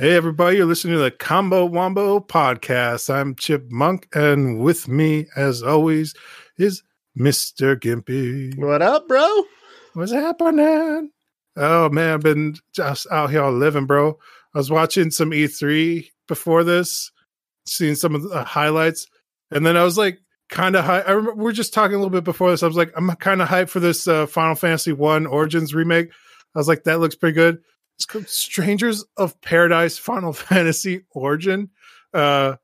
Hey, everybody, you're listening to the Combo Wombo podcast. I'm Chip Monk, and with me, as always, is Mr. Gimpy. What up, bro? What's happening? Oh, man, I've been just out here living, bro. I was watching some E3 before this, seeing some of the highlights, and then I was like, kind of high. I remember we are just talking a little bit before this. I was like, I'm kind of hyped for this uh, Final Fantasy One Origins remake. I was like, that looks pretty good. It's called Strangers of Paradise Final Fantasy Origin. Uh,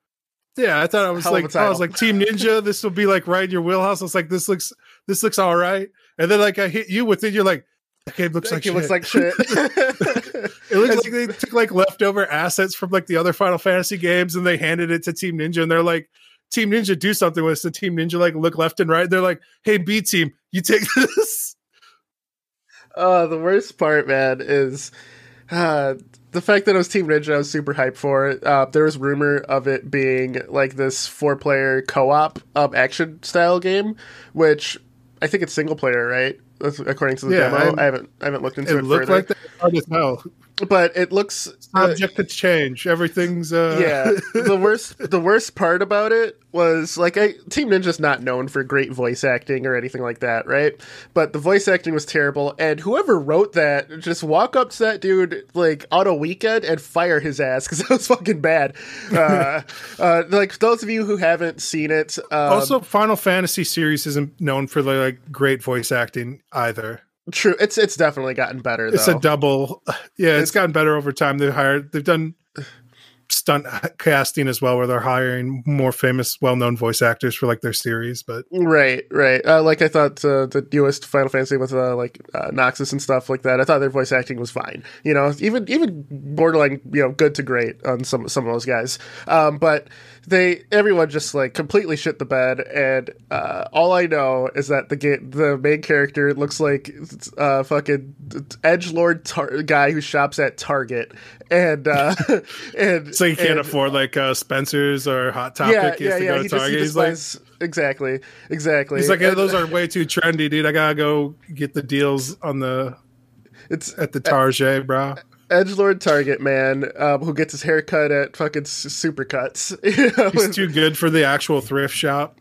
yeah, I thought I was Hell like, I was like Team Ninja. This will be like right in your wheelhouse. I was like, this looks, this looks all right. And then like I hit you with it. You're like, that game looks like it shit. looks like shit. It looks like they took like leftover assets from like the other Final Fantasy games and they handed it to Team Ninja and they're like, Team Ninja do something with this. And Team Ninja like look left and right. They're like, hey B team, you take this. uh, the worst part, man, is uh, the fact that it was Team Ninja. I was super hyped for it. Uh, there was rumor of it being like this four-player co-op um, action style game, which I think it's single player, right? That's according to the Yeah, demo. I- I haven't I haven't looked into It it, looked further, like that hard as hell. But it looks uh, Subject to change. Everything's uh yeah the worst the worst part about it was like I, team ninja's not known for great voice acting or anything like that right but the voice acting was terrible and whoever wrote that just walk up to that dude like on a weekend and fire his ass because it was fucking bad uh, uh, like those of you who haven't seen it um, also Final Fantasy series isn't known for like great voice acting either. True it's it's definitely gotten better It's though a double. Yeah, it's It's- gotten better over time. They've hired. They've done stunt casting as well, where they're hiring more famous, well-known voice actors for like their series. But Right, right. Uh, like I thought uh, the newest Final Fantasy with uh, like uh, Noctis and stuff like that. I thought their voice acting was fine. You know, even even borderline, you know, good to great on some some of those guys. Um, but they everyone just like completely shit the bed. And uh, all I know is that the ga- the main character looks like uh, fucking edge lord tar- guy who shops at Target. And uh, and so you can't and- afford like uh, Spencer's or Hot Topic. he has to go to He just, he he's like, exactly, exactly. he's like, "Hey, those are way too trendy, dude. I gotta go get the deals on the it's at the Target, bro." Edgelord Target man um, who gets his hair cut at fucking supercuts. You know? He's too good for the actual thrift shop.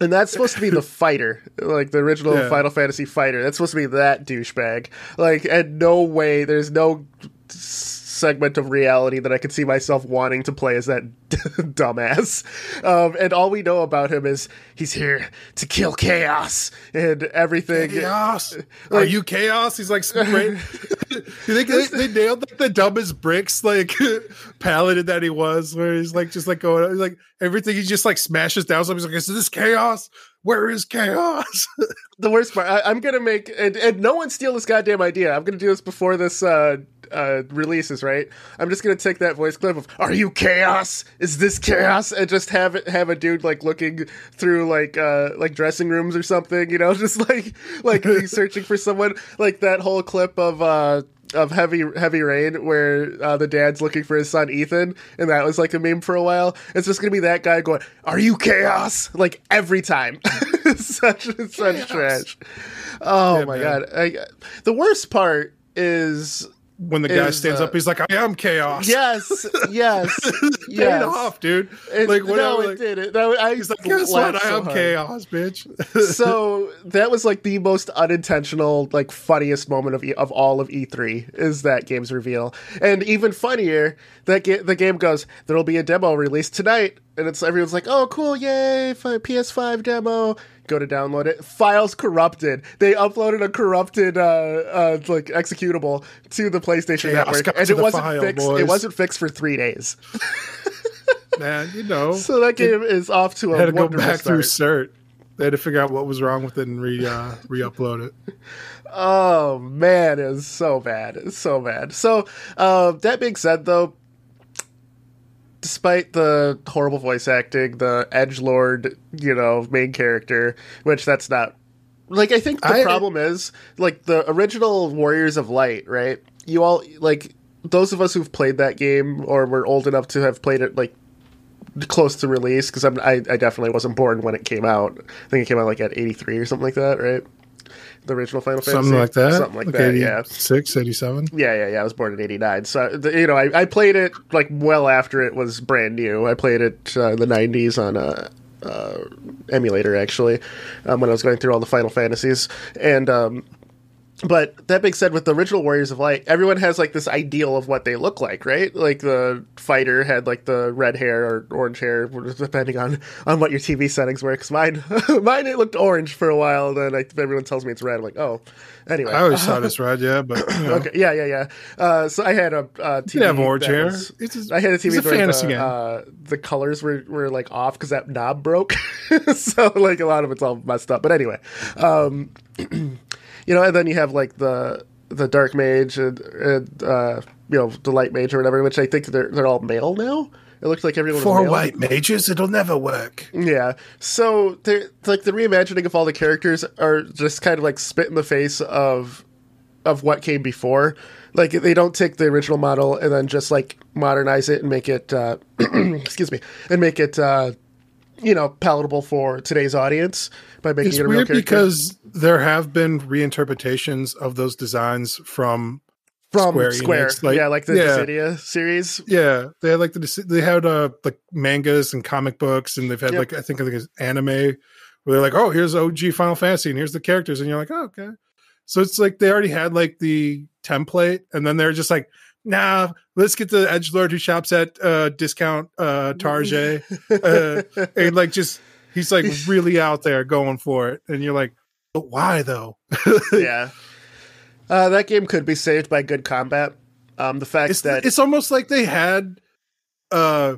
and that's supposed to be the fighter, like the original Yeah. Final Fantasy fighter. That's supposed to be that douchebag. Like, and no way, there's no s- segment of reality that I could see myself wanting to play as that dumbass. Um, and all we know about him is he's here to kill chaos and everything. Chaos. Are you chaos? He's like, you think they, they nailed like, the dumbest bricks like paladin that he was, where he's like just like going, like everything he just like smashes down. So he's like, is this chaos? Where is chaos? the worst part. I, I'm gonna make and, and no one steal this goddamn idea. I'm gonna do this before this uh, uh, releases. Right. I'm just gonna take that voice clip of "Are you chaos? Is this chaos?" and just have it have a dude like looking through like uh like dressing rooms or something. You know, just like like searching for someone. Like that whole clip of uh of heavy heavy rain where uh, the dad's looking for his son Ethan and that was like a meme for a while it's just gonna be that guy going are you chaos like every time such such trash oh Yeah, my man. god I, the worst part is when the guy Is, stands uh, up, he's like, I am chaos. yes yes Paid yes off, dude. It- like no whatever. it like, didn't no, I he's like, guess what? I am hard. chaos, bitch. so that was like the most unintentional, like funniest moment of e- of all of E3 is that game's reveal, and even funnier that ga- the game goes. There'll be a demo released tonight, and it's everyone's like, "Oh, cool, yay! fi- PS5 demo." Go to download it. Files corrupted. They uploaded a corrupted, uh, uh, like executable to the PlayStation Chaos Network, and it wasn't file, fixed. boys. It wasn't fixed for three days. Man, you know, So that game is off to a had to go back through cert. They had to figure out what was wrong with it and re uh, re-upload it. Oh man, it's so bad. It's so bad. So, uh, that being said, though, despite the horrible voice acting, the edge lord, you know, main character, which that's not like I think the I- problem is like the original Warriors of Light, right? You all like those of us who've played that game or were old enough to have played it like close to release because I'm I, I definitely wasn't born when it came out. I think it came out like at 83 or something like that, right? The original Final Fantasy, Something like that. something like, that. Yeah, 86, 87. yeah, yeah, yeah. I was born in '89, so the, you know, I, I played it like well after it was brand new. I played it uh, in the '90s on a. Uh, emulator actually um, when I was going through all the Final Fantasies and um, but that being said, with the original Warriors of Light, everyone has like this ideal of what they look like, right? Like the fighter had like the red hair or orange hair, depending on on what your TV settings were. Because mine, mine it looked orange for a while, and then like, everyone tells me it's red. I'm like, oh, anyway. I always thought it's red, yeah, but you know, okay, yeah, yeah, yeah. Uh, so I had a uh, TV. you have orange hair. was- It's just, I had a TV it's a fantasy the, game. uh, the colors were, were like off because that knob broke. so like a lot of it's all messed up. But anyway, um, you know, and then you have like the the dark mage and, and uh, you know the light mage or whatever, which I think they're they're all male now. It looks like everyone male. white mages, it'll never work. Yeah. So they're like the reimagining of all the characters are just kind of like spit in the face of of what came before. Like they don't take the original model and then just like modernize it and make it uh excuse me and make it uh you know palatable for today's audience by making It's it a real weird character. because there have been reinterpretations of those designs from from Square Square, Enix, like- yeah, like the yeah. Dissidia series. yeah they had like the they had uh like mangas and comic books and they've had Yep. like I think like an anime where they're like oh here's OG Final Fantasy and here's the characters and you're like oh, okay so it's like they already had like the template and then they're just like nah let's get the edge lord who shops at uh discount uh Target uh, and like just he's like really out there going for it and you're like but why though yeah. Uh, that game could be saved by good combat. Um, the fact it's that it's almost like they had uh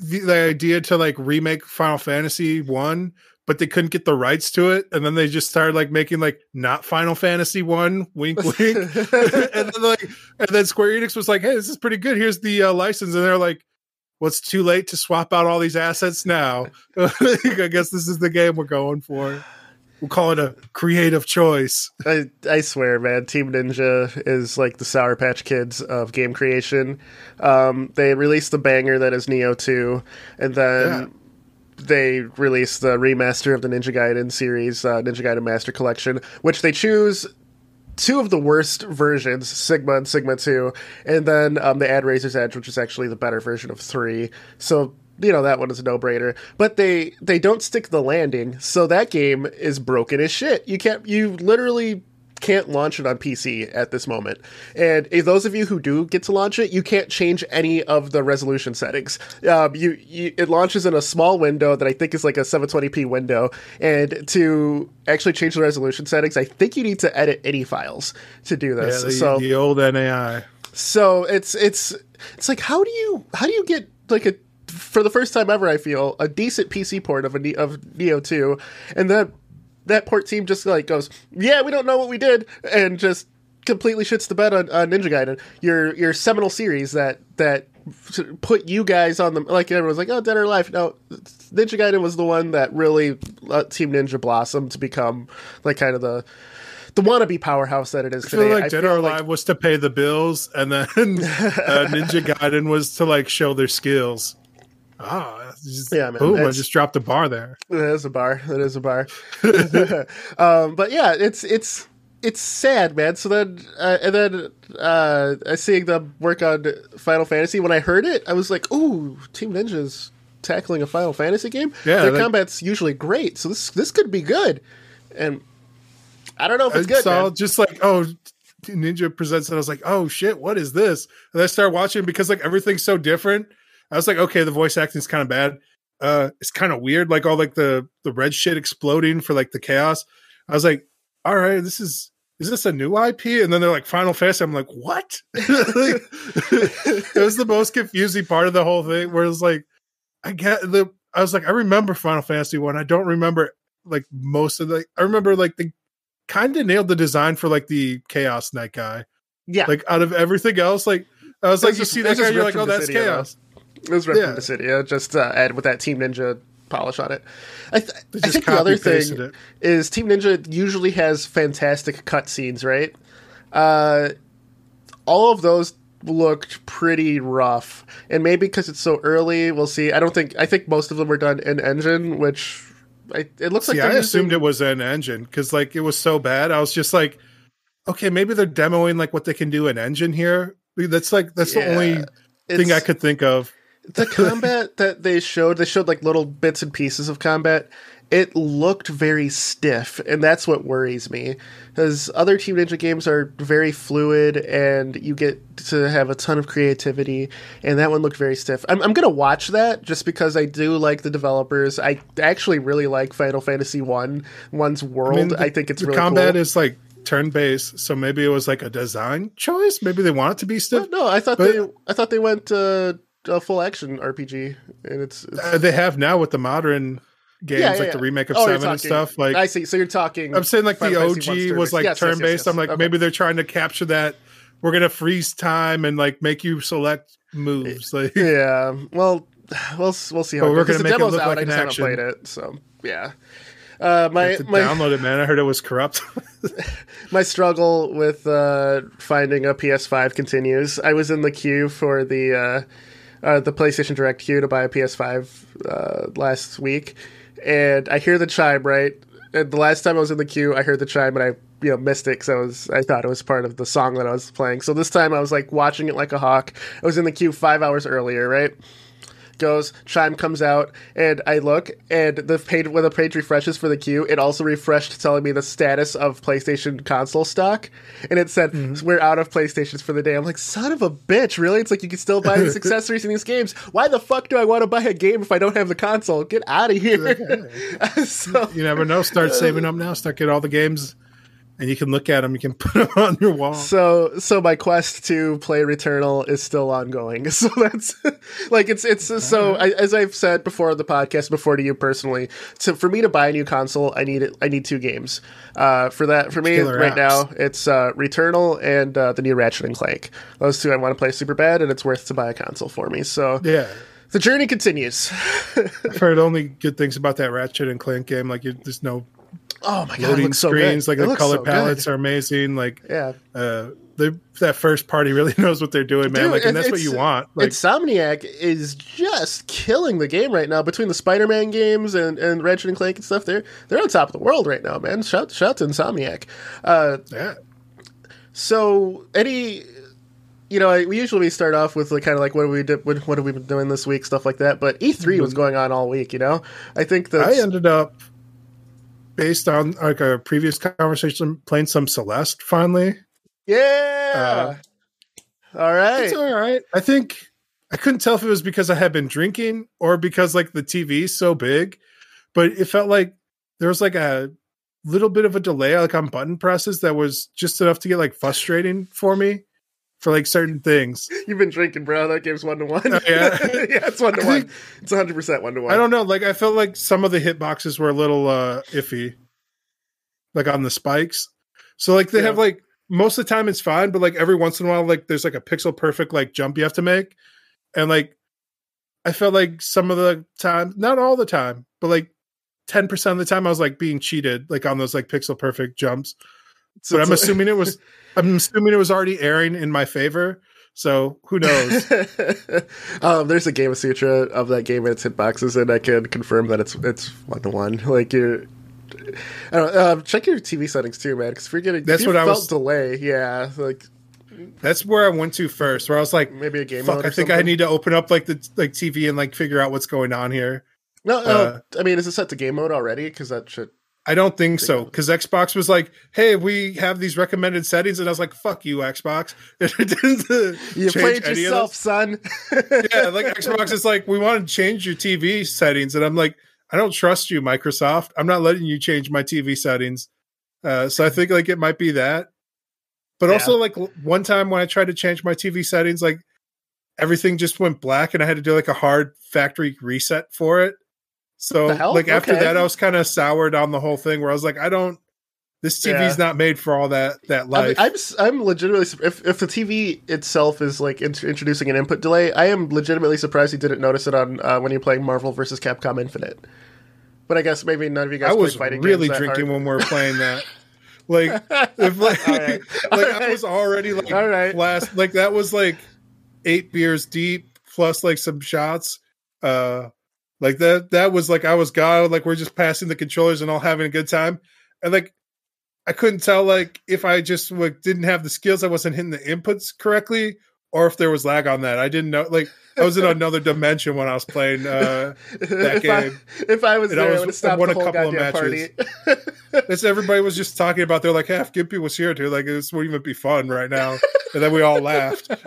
the, the idea to like remake Final Fantasy one, but they couldn't get the rights to it, and then they just started like making like not Final Fantasy one, wink wink, and then like and then Square Enix was like, hey, this is pretty good. Here's the uh, license, and they're like. Well, it's too late to swap out all these assets now. I guess this is the game we're going for. We'll call it a creative choice. I, I swear, man, Team Ninja is like the Sour Patch Kids of game creation. Um, they released the banger that is Nioh 2, and then Yeah. They released the remaster of the Ninja Gaiden series, uh, Ninja Gaiden Master Collection, which they choose two of the worst versions, Sigma and Sigma 2, and then um, they add Razor's Edge, which is actually the better version of 3. So, you know, that one is a no-brainer. But they they don't stick the landing, so that game is broken as shit. You can't you literally can't launch it on PC at this moment. And those of you who do get to launch it, you can't change any of the resolution settings. Um, you, you it launches in a small window that I think is like a 720p window, and to actually change the resolution settings, I think you need to edit any files to do Yeah, this. the, so the old NAI. so it's it's it's like how do you how do you get like a for the first time ever I feel a decent PC port of a of Nioh 2 and then that port team just like goes yeah we don't know what we did and just completely shits the bed on, on Ninja Gaiden your your seminal series that that put you guys on the like everyone's like oh Dead or Alive no Ninja Gaiden was the one that really let Team Ninja blossom to become like kind of the the wannabe powerhouse that it is I today. feel like Dead feel or Alive was to pay the bills, and then uh, Ninja Gaiden was to like show their skills. Ah, just, Yeah, man, boom! I just dropped a bar there. It is a bar. It is a bar. um, but yeah, it's it's it's sad, man. So then, uh, and then uh, I seeing them work on Final Fantasy. When I heard it, I was like, "Ooh, Team Ninja's tackling a Final Fantasy game. Yeah, their like- combat's usually great, so this this could be good." And I don't know if it's good. saw man. just like oh, Ninja presents, and I was like, oh shit, what is this? And I start watching because like everything's so different. I was like, okay, the voice acting is kind of bad. Uh, it's kind of weird, like all like the the red shit exploding for like the chaos. I was like, all right, this is is this a new IP? And then they're like Final Fantasy. I'm like, what? Like, it was the most confusing part of the whole thing. Where it's like, I get the. I was like, I remember Final Fantasy one. I don't remember like most of the. I remember like the kind of nailed the design for like the Chaos Knight guy. Yeah, Like out of everything else, like I was like, you see that guy, you're like, oh, that's chaos. though. It was ripped yeah. from the city. Just uh, add with that Team Ninja polish on it. I, th- I think the other thing it. is Team Ninja usually has fantastic cutscenes, right? Uh, all of those looked pretty rough, and maybe because it's so early, we'll see. I don't think I think most of them were done in engine, which I, it looks See, like I they're assumed it was an engine because like it was so bad. I was just like, okay, maybe they're demoing like what they can do in engine here. That's like that's the Yeah, only thing I could think of. The combat that they showed they showed like little bits and pieces of combat it looked very stiff and that's what worries me because other team ninja games are very fluid and you get to have a ton of creativity and that one looked very stiff i'm, I'm gonna watch that just because i do like the developers i actually really like final fantasy one one's world i, the- think it's the really combat cool. is like turn based, so maybe it was like a design choice. Maybe they want it to be stiff. no i thought but- they i thought they went uh, a full action rpg and it's, it's Uh, they have now with the modern games, Yeah, yeah, like yeah. the remake of Oh, Seven and stuff. Like I see. So you're talking. I'm saying, like the Final Fantasy OG was like. Yes, yes, yes, I'm like Okay. maybe they're trying to capture that. We're gonna freeze time and like make you select moves. Like Yeah. Well, we'll we'll see how. It we're gonna the make it demo's look out. like I an action. played it. So yeah. Uh, I my to my download it, man. I heard it was corrupt. my struggle with uh, finding a PS5 continues. I was in the queue for the uh, uh, the PlayStation Direct queue to buy a PS5 uh, last week, and I hear the chime right. And the last time I was in the queue, I heard the chime and I you know missed it because I was I thought it was part of the song that I was playing. So this time I was like watching it like a hawk. I was in the queue five hours earlier, right? Goes, chime comes out, and I look, and the page when the page refreshes for the queue, it also refreshed telling me the status of PlayStation console stock, and it said mm-hmm. we're out of PlayStations for the day. I'm like, son of a bitch, really? It's like you can still buy these accessories in these games. Why the fuck do I want to buy a game if I don't have the console? Get out of here! so you never know. Start saving up now. Start getting all the games, and you can look at them. You can put them on your wall. so so my quest to play Returnal is still ongoing. So that's like it's it's so I, as I've said before on the podcast, before to you personally. So for me to buy a new console, I need it. I need two games. Uh, for that, for me Killer right apps. now, it's uh, Returnal and uh, the new Ratchet and Clank. Those two I want to play super bad, and it's worth to buy a console for me. So Yeah, the journey continues. I've heard only good things about that Ratchet and Clank game. Like you, there's no Oh my god, it loading so screens. good. like It the color so good. palettes are amazing. Like Yeah. uh, they, that first party really knows what they're doing, man. Dude, like, and that's what you want. Like, Insomniac is just killing the game right now between the Spider-Man games and, and Ratchet and Clank and stuff. They're they're on top of the world right now, man. Shout shout to Insomniac. Uh, yeah, so any, you know, I- we usually start off with like kind of like what have we did, what, what have we been doing this week, stuff like that. But E3 was going on all week. You know, I think that I ended up based on like a previous conversation playing some Celeste finally. yeah. Uh, all right. It's all right. I think I couldn't tell if it was because I had been drinking or because like the TV is so big, but it felt like there was like a little bit of a delay like on button presses that was just enough to get like frustrating for me for like certain things. You've been drinking, bro. That game's one to one. Oh, yeah? yeah, it's one to one. It's 100 percent one to one. I don't know, like I felt like some of the hitboxes were a little uh iffy. Like on the spikes. So like they Yeah. have like most of the time it's fine, but like every once in a while, like there's like a pixel perfect like jump you have to make. And like I felt like some of the time, not all the time, but like 10% of the time I was like being cheated, like on those like pixel perfect jumps. So But I'm assuming it was I'm assuming it was already airing in my favor. So who knows? um, there's a Game of Sutra of that game and its hitboxes, and I can confirm that it's it's one to one. Like you, I don't know, um, check your TV settings too, man. Because if you're getting That's you what I was- delay. Yeah, like That's where I went to first, where I was like, maybe a game. fuck, I think I need to open up like the like TV and like figure out what's going on here. No, no. uh, I mean, is it set to game mode already? Because that should. I don't think so because Xbox was like, "Hey, we have these recommended settings," and I was like, "Fuck you, Xbox!" It didn't You change played yourself, son. Yeah, like Xbox is like, "We want to change your TV settings," and I'm like, "I don't trust you, Microsoft. I'm not letting you change my TV settings." Uh, so I think like it might be that, but Yeah. also like one time when I tried to change my TV settings, like everything just went black, and I had to do like a hard factory reset for it. So like after Okay. that, I was kind of soured on the whole thing, where I was like, I don't. This TV's Yeah. not made for all that that I life. mean, I'm I'm legitimately if if the TV itself is like int- introducing an input delay, I am legitimately surprised you didn't notice it on uh, when you're playing Marvel versus Capcom Infinite. But I guess maybe none of you guys I was fighting really drinking hard. when we were playing that. Like, if like, right. like All I was already like All right. last like that was like eight beers deep plus like some shots. Uh Like that that was like I was God, like we're just passing the controllers and all having a good time. And like I couldn't tell like if I just like didn't have the skills, I wasn't hitting the inputs correctly, or if there was lag on that. I didn't know. Like I was in another dimension when I was playing uh, that if game. I, if I was And I there, I, was- would I won the a couple of party. Everybody was just talking about. They're like, half Gimpy was here too. Like this wouldn't even be fun right now. And then we all laughed.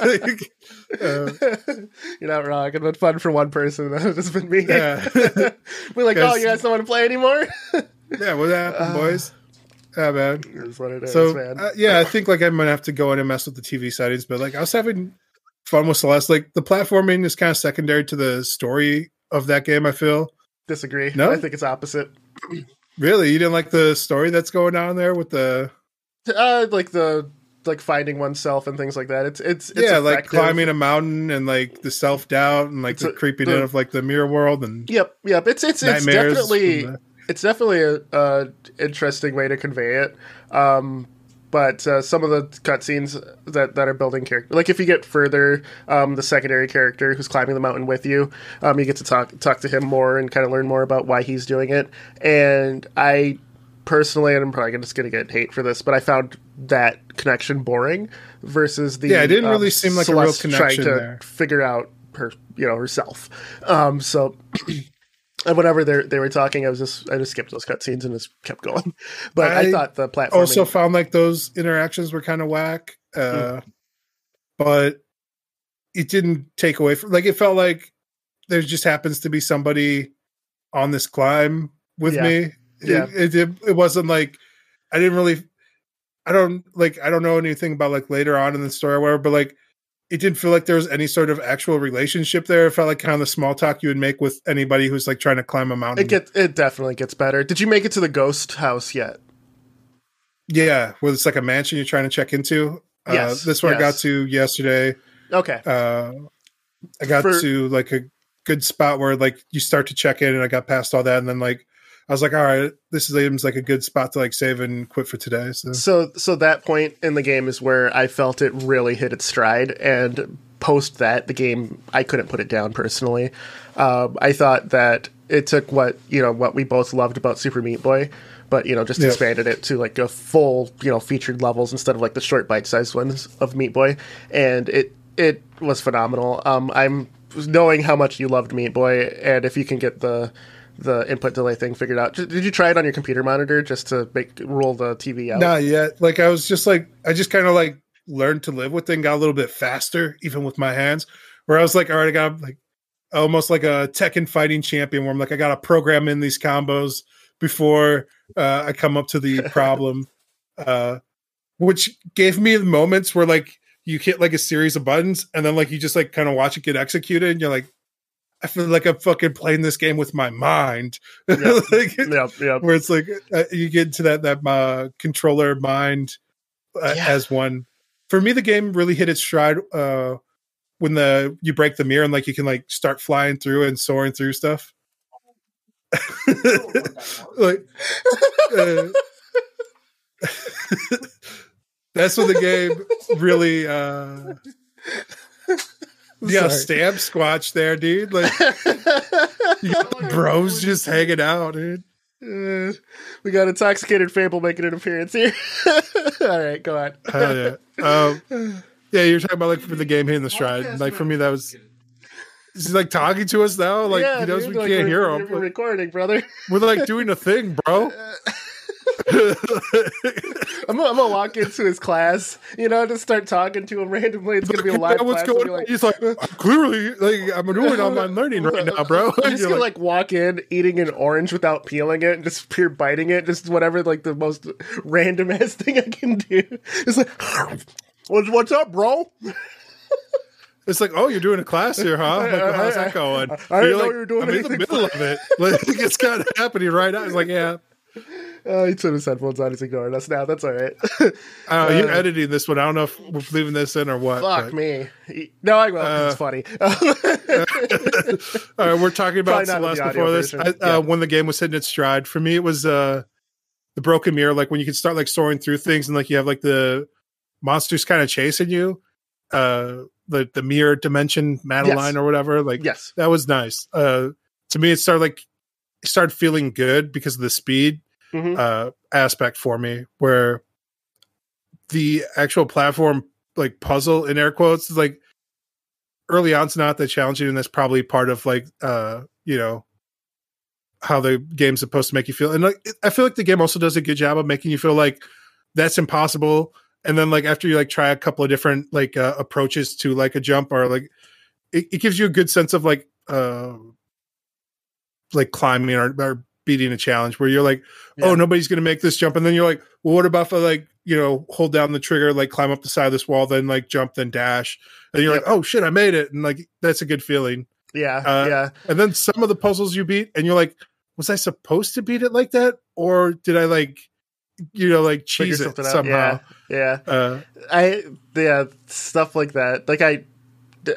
Like, uh, You're not wrong. It'd been fun for one person. That would have been me. Yeah. We're like, oh, you guys don't want to play anymore? yeah, what happened, Uh, boys? Yeah, man. That's what it is, so man. uh, yeah, I think like I'm gonna have to go in and mess with the TV settings, but like I was having fun with Celeste. Like the platforming is kind of secondary to the story of that game. I feel Disagree. No? I think it's opposite. really you didn't like the story that's going on there with the Uh, like the like finding oneself and things like that. It's it's, it's yeah, like climbing a mountain and like the self doubt and like It's the a- creeping the- in of like the mirror world and Yep, yep. It's it's it's definitely the- it's definitely a, a interesting way to convey it. Um, but uh, some of the cutscenes that, that are building character, like if you get further, um, the secondary character who's climbing the mountain with you, um, you get to talk talk to him more and kind of learn more about why he's doing it. And I personally, and I'm probably just going to get hate for this, but I found that connection boring versus the Yeah, it didn't um, really seem like a real Celeste connection trying to there. figure out her, you know, herself. Um, so and whenever they they were talking, I was just I just skipped those cutscenes and just kept going. But I, I thought the platform also found like those interactions were kind of whack uh but it didn't take away from like it felt like there just happens to be somebody on this climb with Yeah. me Yeah. it, it, it wasn't like i didn't really i don't like i don't know anything about like later on in the story or whatever but like it didn't feel like there was any sort of actual relationship there it felt like kind of the small talk you would make with anybody who's like trying to climb a mountain it get it definitely gets better. Did you make it to the ghost house yet? Yeah, where it's like a mansion you're trying to check into. Yes, uh, this one I got to yesterday. Okay. Uh, I got For- to like a good spot where like you start to check in, and I got past all that, and then like I was like, all right, this seems like a good spot to like save and quit for today. So So so that point in the game is where I felt it really hit its stride and post that the game I couldn't put it down personally. Um, I thought that it took what you know what we both loved about Super Meat Boy, but you know just Yeah. expanded it to like a full you know featured levels instead of like the short bite sized ones of Meat Boy, and it it was phenomenal. Um, I'm knowing how much you loved Meat Boy, and if you can get the the input delay thing figured out. Did you try it on your computer monitor just to make roll the TV out? not yet. Like I was just like I just kind of like learned to live with it and got a little bit faster, even with my hands. Where I was like, all right, I got like almost like a Tekken fighting champion, where I'm like, I got to program in these combos before uh, I come up to the problem, uh, which gave me moments where like you hit like a series of buttons and then like you just like kind of watch it get executed, and you're like, I feel like I'm fucking playing this game with my mind. Yeah. Like, Yep, yep. where it's like uh, you get into that that uh, controller mind uh, Yeah. as one. For me, the game really hit its stride uh, when the you break the mirror and like you can like start flying through and soaring through stuff. like uh, that's when the game really uh yeah Sorry. stamp squatch there dude like you got the bros just hanging out dude Uh, we got intoxicated fable making an appearance here. All right, go on. Hell yeah. Um, yeah, you're talking about like for the game hitting the stride. Like for me, that was. Is he like talking to us now? Like yeah, he knows dude, we like, can't we're- hear we're- him. We're recording, brother. We're like doing a thing, bro. I'm gonna, I'm gonna walk into his class, you know, just start talking to him randomly. It's gonna be a live What's class. Going on? like, He's like, clearly, like I'm doing online learning right now, bro. I'm just gonna like, like walk in, eating an orange without peeling it, and just pure biting it, just whatever, like the most random ass thing I can do. It's like, what's, what's up, bro? it's like, oh, you're doing a class here, huh? Like, well, how's that going? I didn't You're know like, you were doing I'm in the middle of it. Like it's kind of happening right now. It's like, yeah. Oh, he took his headphones on. He's ignoring us now. That's all right. Don't you're Uh, editing this one. I don't know if we're leaving this in or what. Fuck but- me. No, I will. Uh, it's funny. All right, we're talking about Probably not with Celeste before this. I, uh, Yeah. When the game was hitting its stride, for me, it was uh, the broken mirror. Like when you can start like soaring through things, and like you have like the monsters kind of chasing you. Uh, the the mirror dimension Madeline Yes. or whatever. Like yes. that was nice. Uh, to me, it started like it started feeling good because of the speed Mhm. uh, aspect for me, where the actual platform like puzzle in air quotes is like early on it's not that challenging and that's probably part of like uh you know how the game's supposed to make you feel and like i feel like the game also does a good job of making you feel like that's impossible and then like after you like try a couple of different like uh, approaches to like a jump or like it, it gives you a good sense of like uh like climbing or, or beating a challenge where you're like oh Yeah. nobody's gonna make this jump and then you're like well what about if i like you know hold down the trigger like climb up the side of this wall then like jump then dash and you're Yep. like oh shit i made it and like that's a good feeling Yeah, Uh, yeah. and then some of the puzzles you beat and you're like was i supposed to beat it like that or did i like you know like cheese it out. somehow Yeah, yeah. uh I yeah stuff like that. Like I,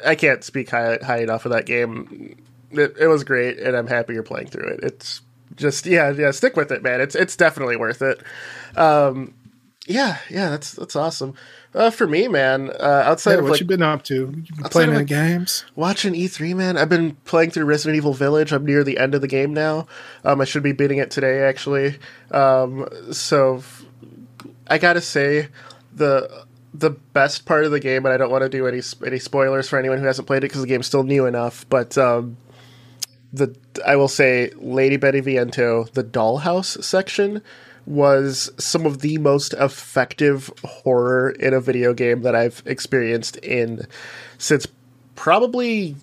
I can't speak high high enough of that game. It, it was great, and I'm happy you're playing through it. It's just yeah yeah stick with it, man. It's it's definitely worth it. Um, yeah yeah that's that's awesome. Uh, for me, man, uh, outside yeah, of what like you been up to you been playing of, like- games watching E3, man, I've been playing through Resident Evil Village. I'm near the end of the game now. Um, I should be beating it today, actually. Um, so I gotta say, the the best part of the game, and I don't want to do any any spoilers for anyone who hasn't played it because the game's still new enough. But um, the I will say, Lady Beneviento, the Dollhouse section was some of the most effective horror in a video game that I've experienced in since probably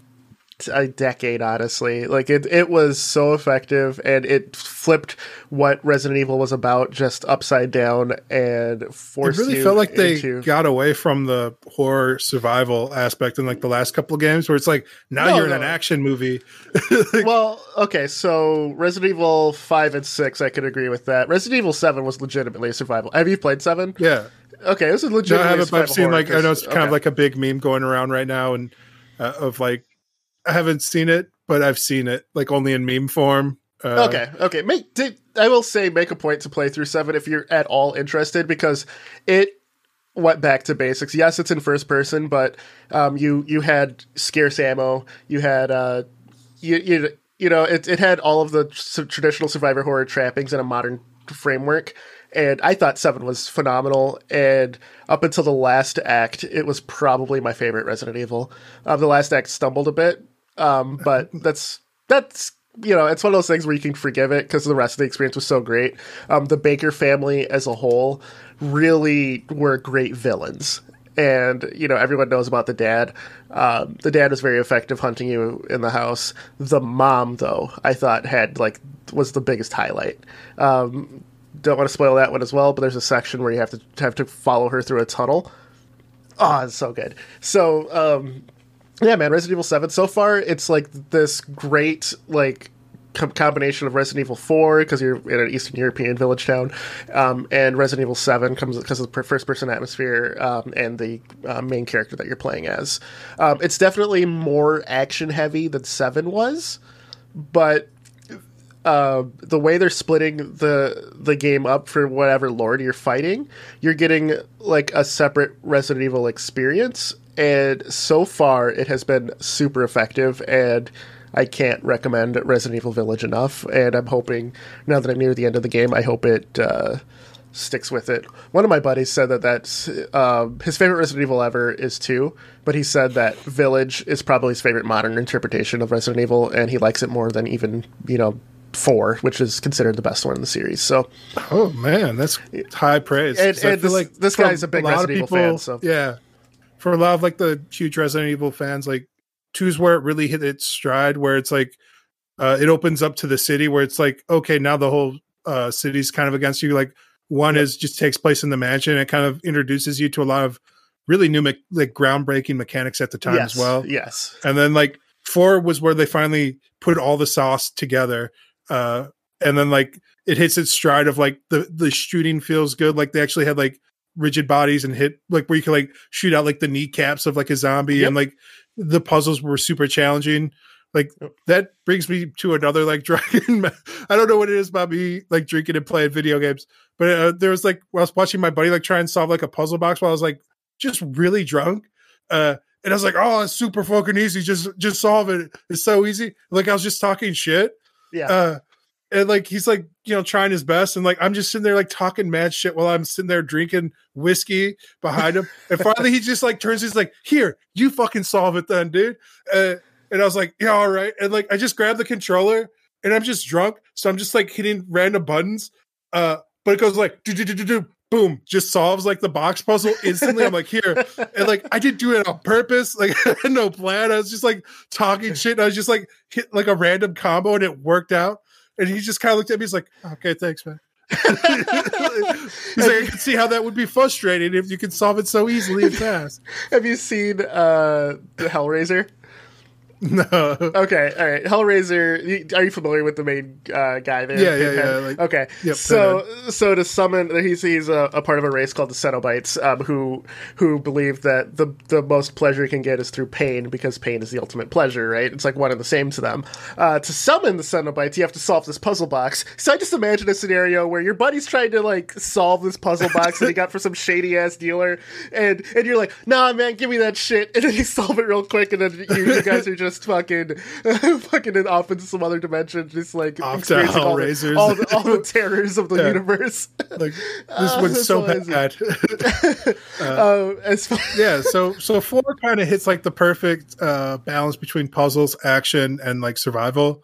a decade honestly. Like it it was so effective and it flipped what resident evil was about just upside down and forced. it really felt like they got away from the horror survival aspect in like the last couple of games where it's like now No, you're in an action movie. Well okay so resident evil 5 and 6 i could agree with that. Resident evil 7 was legitimately a survival. Have you played 7 yeah. Okay this is No, I haven't. I've seen like I know it's kind of like a big meme going around right now, and uh, of like I haven't seen it, but I've seen it like only in meme form. Uh, okay, okay. Make t- I will say make a point to play through seven if you're at all interested because it went back to basics. Yes, it's in first person, but um, you you had scarce ammo. You had uh, you you you know it it had all of the traditional survivor horror trappings in a modern framework. And I thought seven was phenomenal. And up until the last act, it was probably my favorite Resident Evil. Um, the last act stumbled a bit, um, but that's that's you know it's one of those things where you can forgive it because the rest of the experience was so great. Um, the Baker family as a whole really were great villains. And you know everyone knows about the dad. Um, the dad was very effective hunting you in the house. The mom, though, I thought had like was the biggest highlight. Um, don't want to spoil that one as well, but there's a section where you have to have to follow her through a tunnel. Oh, it's so good. So, um, yeah, man, Resident Evil Seven. So far, it's like this great like com- combination of Resident Evil Four because you're in an Eastern European village town, um, and Resident Evil Seven comes because of the first person atmosphere um, and the uh, main character that you're playing as. Um, it's definitely more action heavy than Seven was, but uh, the way they're splitting the the game up for whatever lord you're fighting, you're getting like a separate Resident Evil experience. And so far, it has been super effective, and I can't recommend Resident Evil Village enough. And I'm hoping now that I'm near the end of the game, I hope it uh, sticks with it. One of my buddies said that that's um, his favorite Resident Evil ever is two, but he said that Village is probably his favorite modern interpretation of Resident Evil, and he likes it more than even you know four, which is considered the best one in the series. So Oh man, that's high praise. And- and this- this guy's a big of Resident Evil fan, so- yeah, for a lot of like the huge Resident Evil fans, like two's where it really hit its stride, where it's like uh, it opens up to the city, where it's like okay, now the whole uh, city's kind of against you. Like one is just takes place in the mansion, and it kind of introduces you to a lot of really new, me- like groundbreaking mechanics at the time yes, as well. yes, and then like four was where they finally put all the sauce together uh and then like it hits its stride of like the the shooting feels good like they actually had like rigid bodies and hit like where you could like shoot out like the kneecaps of like a zombie Yep. and like the puzzles were super challenging like that brings me to another like dragon i don't know what it is about me like drinking and playing video games but uh, there was like i was watching my buddy like try and solve like a puzzle box while i was like just really drunk uh And I was like, oh, it's super fucking easy. Just just solve it. It's so easy. Like I was just talking shit. Yeah. Uh, and like he's like you know trying his best and like i'm just sitting there like talking mad shit while i'm sitting there drinking whiskey behind him. And finally he just like turns he's like here you fucking solve it then dude. Uh, and i was like yeah all right. And like i just grabbed the controller and i'm just drunk so i'm just like hitting random buttons uh but it goes like do do do do do boom just solves like the box puzzle instantly. I'm like here. And like i didn't do it on purpose like no plan. I was just like talking shit and i was just like hit like a random combo and it worked out and he just kind of looked at me. He's like, "Okay, thanks, man." he's like, "I can see how that would be frustrating if you could solve it so easily and fast." Have you seen uh, the Hellraiser? No. Okay, all right. Hellraiser. Are you familiar with the main uh, guy there? Yeah, yeah, Pinhead? yeah, like- okay. Yep, so, so to summon, he's he's a, a part of a race called the Cenobites, um, who who believe that the the most pleasure you can get is through pain because pain is the ultimate pleasure, right? It's like one and the same to them. Uh, to summon the Cenobites, you have to solve this puzzle box. So I just imagine a scenario where your buddy's trying to like solve this puzzle box that he got for some shady ass dealer, and and you're like, nah, man, give me that shit, and then you solve it real quick, and then you, you guys are just fucking fucking off into some other dimension, just like Off experiencing all the, all, the, all the terrors of the Yeah. universe. Like this Ah, one's so bad. uh, as far, yeah, so so four kind of hits like the perfect uh balance between puzzles, action, and like survival.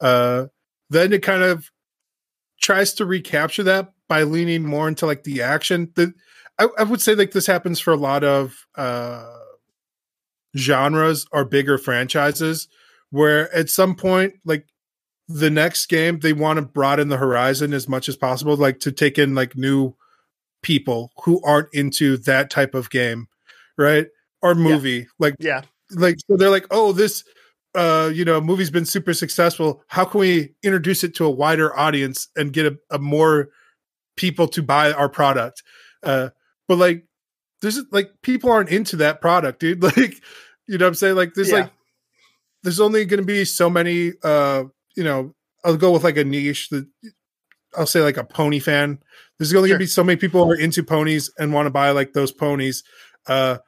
Uh then it kind of tries to recapture that by leaning more into like the action. The I, I would say like this happens for a lot of uh genres or bigger franchises where at some point like the next game they want to broaden the horizon as much as possible like to take in like new people who aren't into that type of game right? Or movie like yeah, like so they're like oh this uh you know movie's been super successful. How can we introduce it to a wider audience and get a, a more people to buy our product? Uh but like there's like people aren't into that product dude. Like you know what i'm saying? Like there's Yeah. like there's only going to be so many uh you know i'll go with like a niche that i'll say like a pony fan. There's only Sure. going to be so many people who are into ponies and want to buy like those ponies. Uh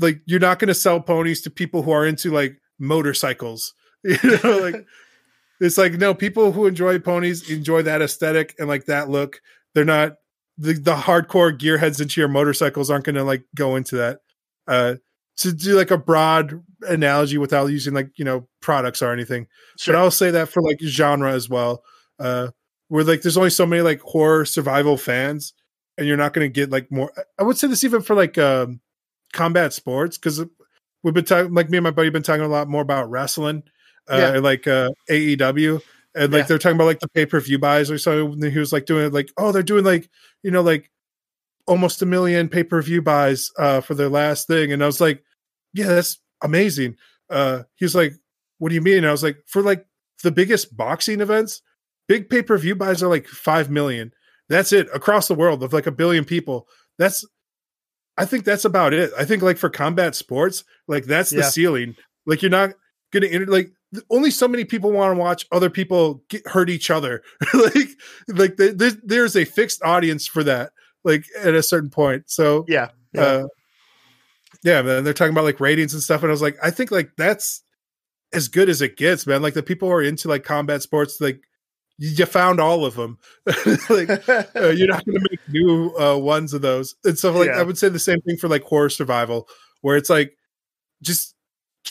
like you're not going to sell ponies to people who are into like motorcycles. You know like it's like no people who enjoy ponies enjoy that aesthetic and like that look. They're not the, the hardcore gearheads into your motorcycles aren't going to like go into that uh to do like a broad analogy without using like you know products or anything sure. but I'll say that for like genre as well. Uh where like there's only so many like horror survival fans and you're not going to get like more I would say this even for like um combat sports cuz we've been talking like me and my buddy have been talking a lot more about wrestling uh Yeah. like uh AEW and like Yeah. they're talking about like the pay-per-view buys or something and he was like doing it like oh they're doing like you know like almost a million pay-per-view buys uh for their last thing and I was like yeah that's amazing uh he's like what do you mean? And I was like, for like the biggest boxing events, big pay per view buys are like five million. That's it across the world of like a billion people. That's, I think that's about it. I think like for combat sports, like that's the Yeah. ceiling. Like you're not gonna enter like only so many people want to watch other people get hurt each other. like like th- there's there's a fixed audience for that. Like at a certain point. So yeah, yeah. uh yeah man they're talking about like ratings and stuff and i was like i think like that's as good as it gets man like the people who are into like combat sports like you, you found all of them like uh, you're not going to make new uh, ones of those and so like Yeah. i would say the same thing for like horror survival where it's like just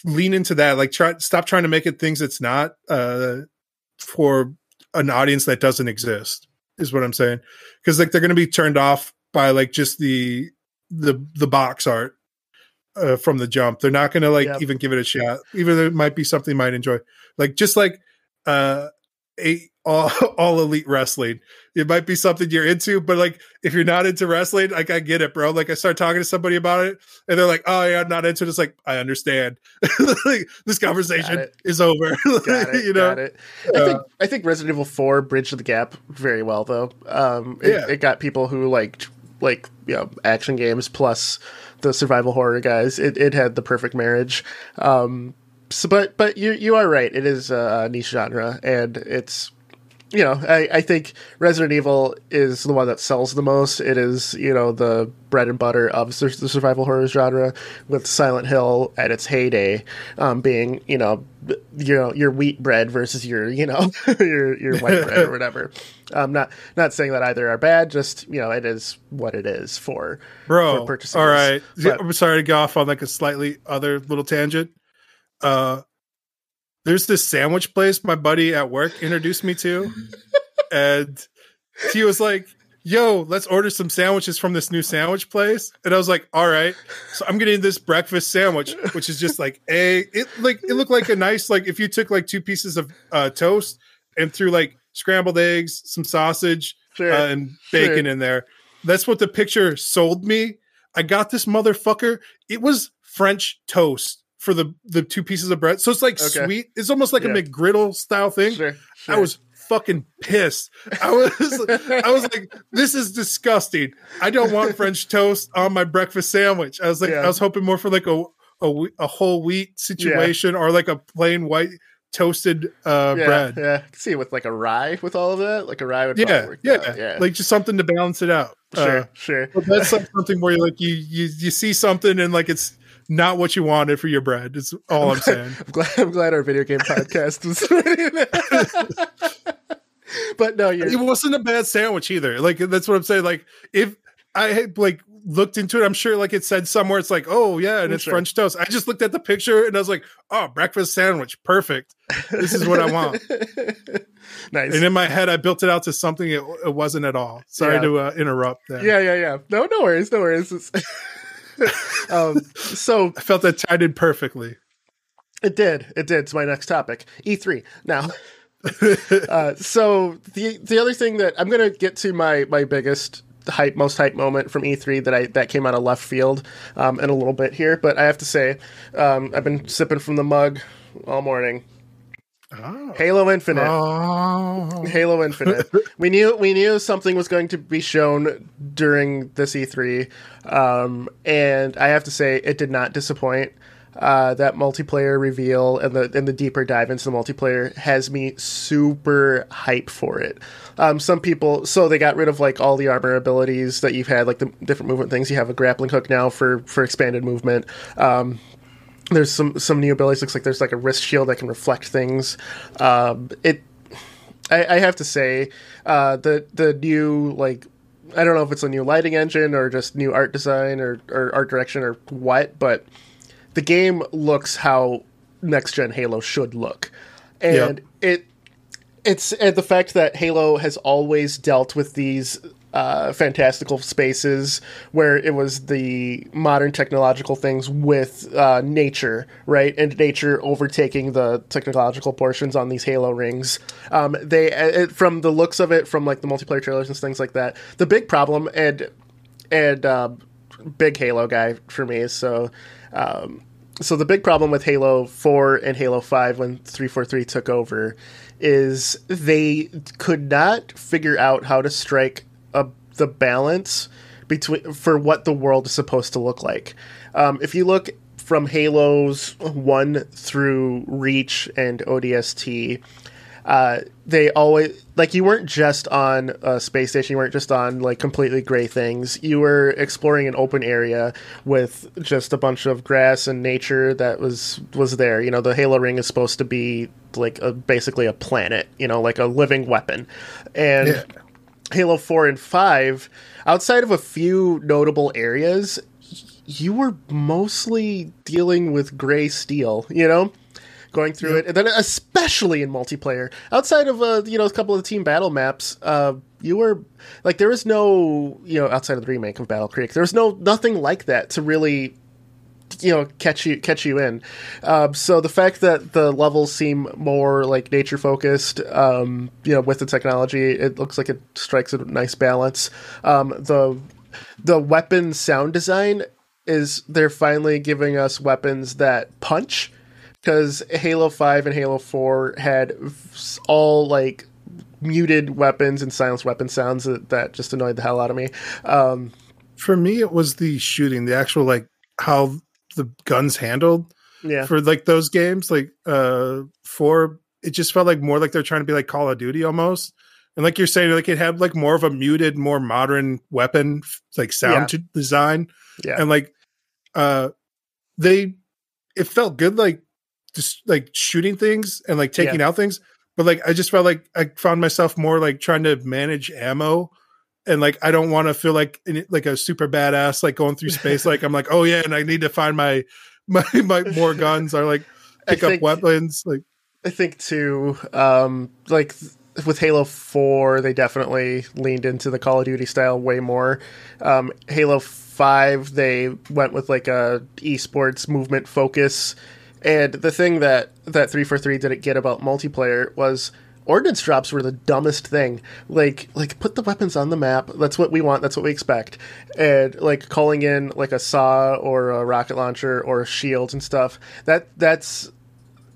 lean into that like try stop trying to make it things it's not uh for an audience that doesn't exist is what i'm saying because like they're going to be turned off by like just the the the box art uh, from the jump. They're not going to like Yep. even give it a shot, even though it might be something you might enjoy. Like just like uh, a all, all elite wrestling, it might be something you're into, but like if you're not into wrestling, like I get it, bro. Like I start talking to somebody about it, and they're like, "Oh yeah, I'm not into it." It's like I understand. like this conversation is over. It. you know, it. I Uh, think I think Resident Evil Four bridged the gap very well, though. Um, it, Yeah. it got people who liked like you know action games plus the survival horror guys. It it had the perfect marriage. Um, so, but but you you are right. It is a niche genre, and it's you know, I, I think Resident Evil is the one that sells the most. It is, you know, the bread and butter of the survival horror genre, with Silent Hill at its heyday um, being, you know, you know, your wheat bread versus your, you know, your your white bread or whatever. I'm not not saying that either are bad. Just you know, it is what it is for bro. For purchasing all right, But- I'm sorry to go off on like a slightly other little tangent. Uh, there's this sandwich place my buddy at work introduced me to, and he was like, "Yo, let's order some sandwiches from this new sandwich place." And I was like, "All right." So I'm getting this breakfast sandwich, which is just like a It like it looked like a nice like if you took like two pieces of uh, toast and threw like scrambled eggs, some sausage, Sure. uh, and bacon Sure. in there. That's what the picture sold me. I got this motherfucker. It was French toast for the the two pieces of bread. So it's like Okay. sweet. It's almost like Yeah. a McGriddle style thing. Sure, I was fucking pissed. I was I was like, this is disgusting. I don't want French toast on my breakfast sandwich. I was like, Yeah. I was hoping more for like a a, a whole wheat situation or like a plain white toasted uh, yeah, bread. Yeah, I can see it with like a rye with all of that. Like a rye would Yeah, work yeah, out. yeah. like just something to balance it out. sure, Uh, sure. but that's like something where you like you you you see something and like it's not what you wanted for your bread. It's all I'm saying. I'm glad, I'm glad our video game podcast was. but no, it wasn't a bad sandwich either. Like that's what I'm saying. Like if I had like looked into it, I'm sure like it said somewhere it's like, oh yeah, and it's Sure. French toast. I just looked at the picture and I was like, oh, breakfast sandwich, perfect. This is what I want. nice. And in my head, I built it out to something it, it wasn't at all. Sorry Yeah. to uh, interrupt. There. yeah, yeah, yeah. No, no worries, no worries. Um, so I felt that tied in perfectly. It did. It did. It's my next topic. E3. Now, uh, so the the other thing that I'm gonna get to my my biggest hype, most hype moment from E3 that I that came out of left field um, in a little bit here, but I have to say, um, I've been sipping from the mug all morning. Oh. Halo Infinite. Oh. Halo Infinite. we knew we knew something was going to be shown during this E3, um, and I have to say it did not disappoint. Uh, that multiplayer reveal and the and the deeper dive into the multiplayer has me super hype for it. Um, some people so they got rid of like all the armor abilities that you've had, like the different movement things. You have a grappling hook now for for expanded movement. Um, there's some some new abilities. Looks like there's like a wrist shield that can reflect things. Um, it I, I have to say, uh, the the new like I don't know if it's a new lighting engine or just new art design or, or art direction or what, but the game looks how next gen Halo should look, and it it's and the fact that Halo has always dealt with these uh, fantastical spaces where it was the modern technological things with uh, nature, right, and nature overtaking the technological portions on these Halo rings. Um, they, uh, it, from the looks of it, from like the multiplayer trailers and things like that, the big problem and and uh, big Halo guy for me. So, um, so the big problem with Halo Four and Halo Five when three four three took over is they could not figure out how to strike a, the balance between for what the world is supposed to look like. Um, if you look from Halos one through Reach and ODST, uh, they always like you weren't just on a space station. You weren't just on like completely gray things. You were exploring an open area with just a bunch of grass and nature that was was there. You know, the Halo ring is supposed to be like a, basically a planet. You know, like a living weapon, and. Yeah. Halo 4 and 5, outside of a few notable areas, you were mostly dealing with gray steel, you know? Going through it, and then especially in multiplayer, outside of uh, you know a couple of team battle maps, uh, you were like there was no you know outside of the remake of Battle Creek, there was no nothing like that to really you know catch you catch you in. Um, so the fact that the levels seem more like nature focused, um, you know, with the technology, it looks like it strikes a nice balance. Um, the the weapon sound design is they're finally giving us weapons that punch because Halo Five and Halo Four had all like muted weapons and silenced weapon sounds that, that just annoyed the hell out of me. Um, For me, it was the shooting, the actual like how the guns handled yeah, for like those games. Like uh four it just felt like more like they're trying to be like Call of Duty almost. And like you're saying, like it had like more of a muted, more modern weapon like sound Yeah. design, Yeah. and like uh they it felt good like just like shooting things and like taking out things but like i just felt like i found myself more like trying to manage ammo and like i don't want to feel like like a super badass like going through space like i'm like oh yeah and i need to find my my, my more guns or like pick up weapons like I think too, um, like with Halo Four, they definitely leaned into the Call of Duty style way more. Um, Halo Five, they went with like a esports movement focus, and the thing that that three four three didn't get about multiplayer was ordnance drops were the dumbest thing. Like like put the weapons on the map. That's what we want. That's what we expect. And like calling in like a saw or a rocket launcher or shields and stuff. That that's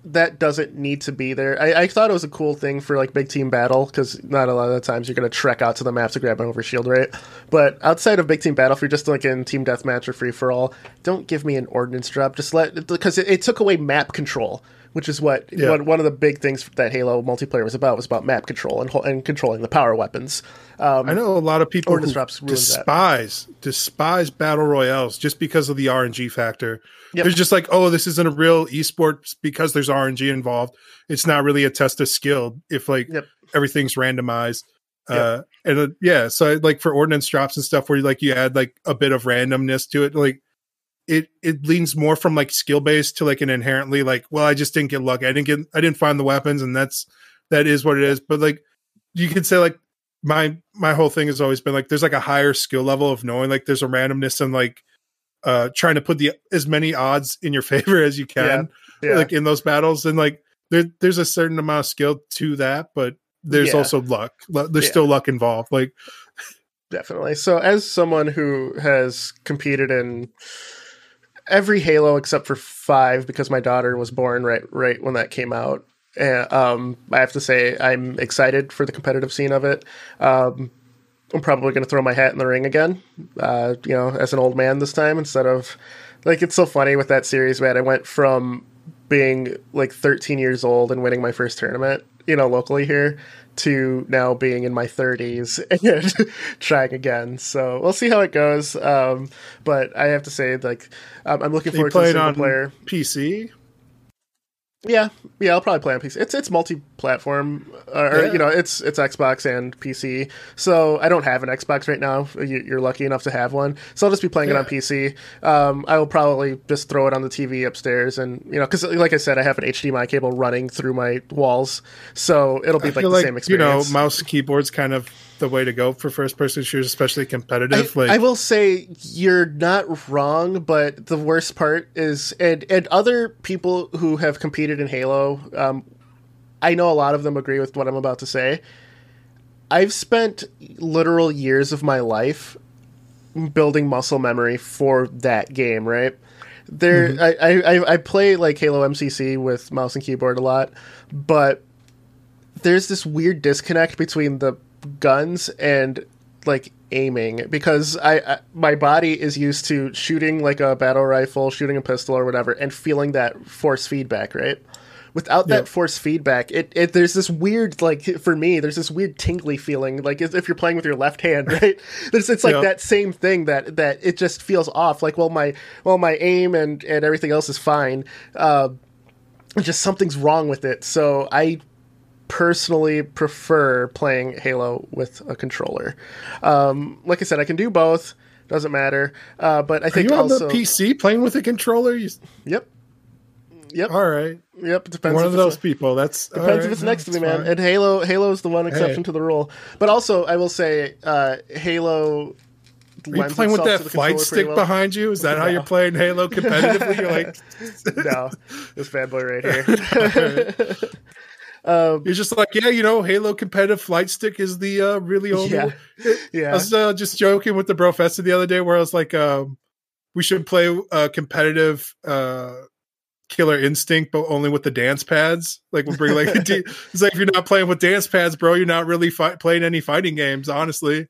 that doesn't need to be there. I, I thought it was a cool thing for like big team battle because not a lot of the times you're going to trek out to the map to grab an overshield, right? But outside of big team battle, if you're just like in team deathmatch or free for all, don't give me an ordnance drop. Just let because it, it took away map control, which is what Yeah. one, one of the big things that Halo multiplayer was about was about map control and and controlling the power weapons. Um, i know a lot of people who ruins that. despise despise battle royales just because of the rng factor Yep. They're just like, oh, this isn't a real esports because there's RNG involved. It's not really a test of skill if like Yep. everything's randomized. Uh, and uh, yeah, so like for ordnance drops and stuff where like you add like a bit of randomness to it, like it it leans more from like skill based to like an inherently like, well, I just didn't get lucky. I didn't get I didn't find the weapons, and that's that is what it is. But like you could say like my my whole thing has always been like there's like a higher skill level of knowing like there's a randomness and like uh trying to put the as many odds in your favor as you can yeah, like in those battles and like there there's a certain amount of skill to that but there's Yeah. also luck there's Yeah. still luck involved like definitely. So, as someone who has competed in every Halo except for five, because my daughter was born right right when that came out, uh, um, I have to say I'm excited for the competitive scene of it. Um, I'm probably going to throw my hat in the ring again, uh, you know, as an old man this time instead of like it's so funny with that series, man. I went from being like 13 years old and winning my first tournament, you know, locally here, to now being in my 30s and trying again. So we'll see how it goes. Um, but I have to say, like, um, I'm looking you forward to the single on player. pc Yeah, yeah, I'll probably play on PC. It's it's multi-platform, uh, or Yeah. you know, it's it's Xbox and PC. So I don't have an Xbox right now. You- You're lucky enough to have one, so I'll just be playing it on PC. Um, I will probably just throw it on the TV upstairs, and you know, because like I said, I have an HDMI cable running through my walls, so it'll be I like the like same experience. you know mouse keyboard's kind of the way to go for first person shooters especially I, competitive like I will say you're not wrong, but the worst part is, and and other people who have competed in Halo, um, I know a lot of them agree with what I'm about to say. I've spent literal years of my life building muscle memory for that game, right? There, I, I I- I play like Halo MCC with mouse and keyboard a lot, but there's this weird disconnect between the guns and like aiming because I, I my body is used to shooting like a battle rifle, shooting a pistol or whatever, and feeling that force feedback, right? Without that Yep. force feedback, it, it there's this weird like for me, there's this weird tingly feeling like if you're playing with your left hand, right? There's it's like Yeah. that same thing that that it just feels off. Like well my well my aim and and everything else is fine. Uh, just something's wrong with it. So I personally prefer playing Halo with a controller. Um, like I said, I can do both. Doesn't matter. Uh, but I are think you on also, the pc playing with a controller you, yep, yep, all right yep. It depends. one of those people that's Depends right, if it's no, next to me, man. fine. And Halo, Halo is the one exception Hey. to the rule. But also, I will say, uh, Halo. Are you playing with that flight stick well. behind you? Is that how you're playing Halo competitively? You're like, no, this bad boy right here. um, you're just like, yeah, you know, Halo competitive flight stick is the uh, really only. yeah, yeah. I was uh, just joking with the Brofesta the other day, where I was like, um, we should play uh, competitive uh, Killer Instinct, but only with the dance pads. Like we'll bring like, it's like if you're not playing with dance pads, bro, you're not really fi- playing any fighting games, honestly.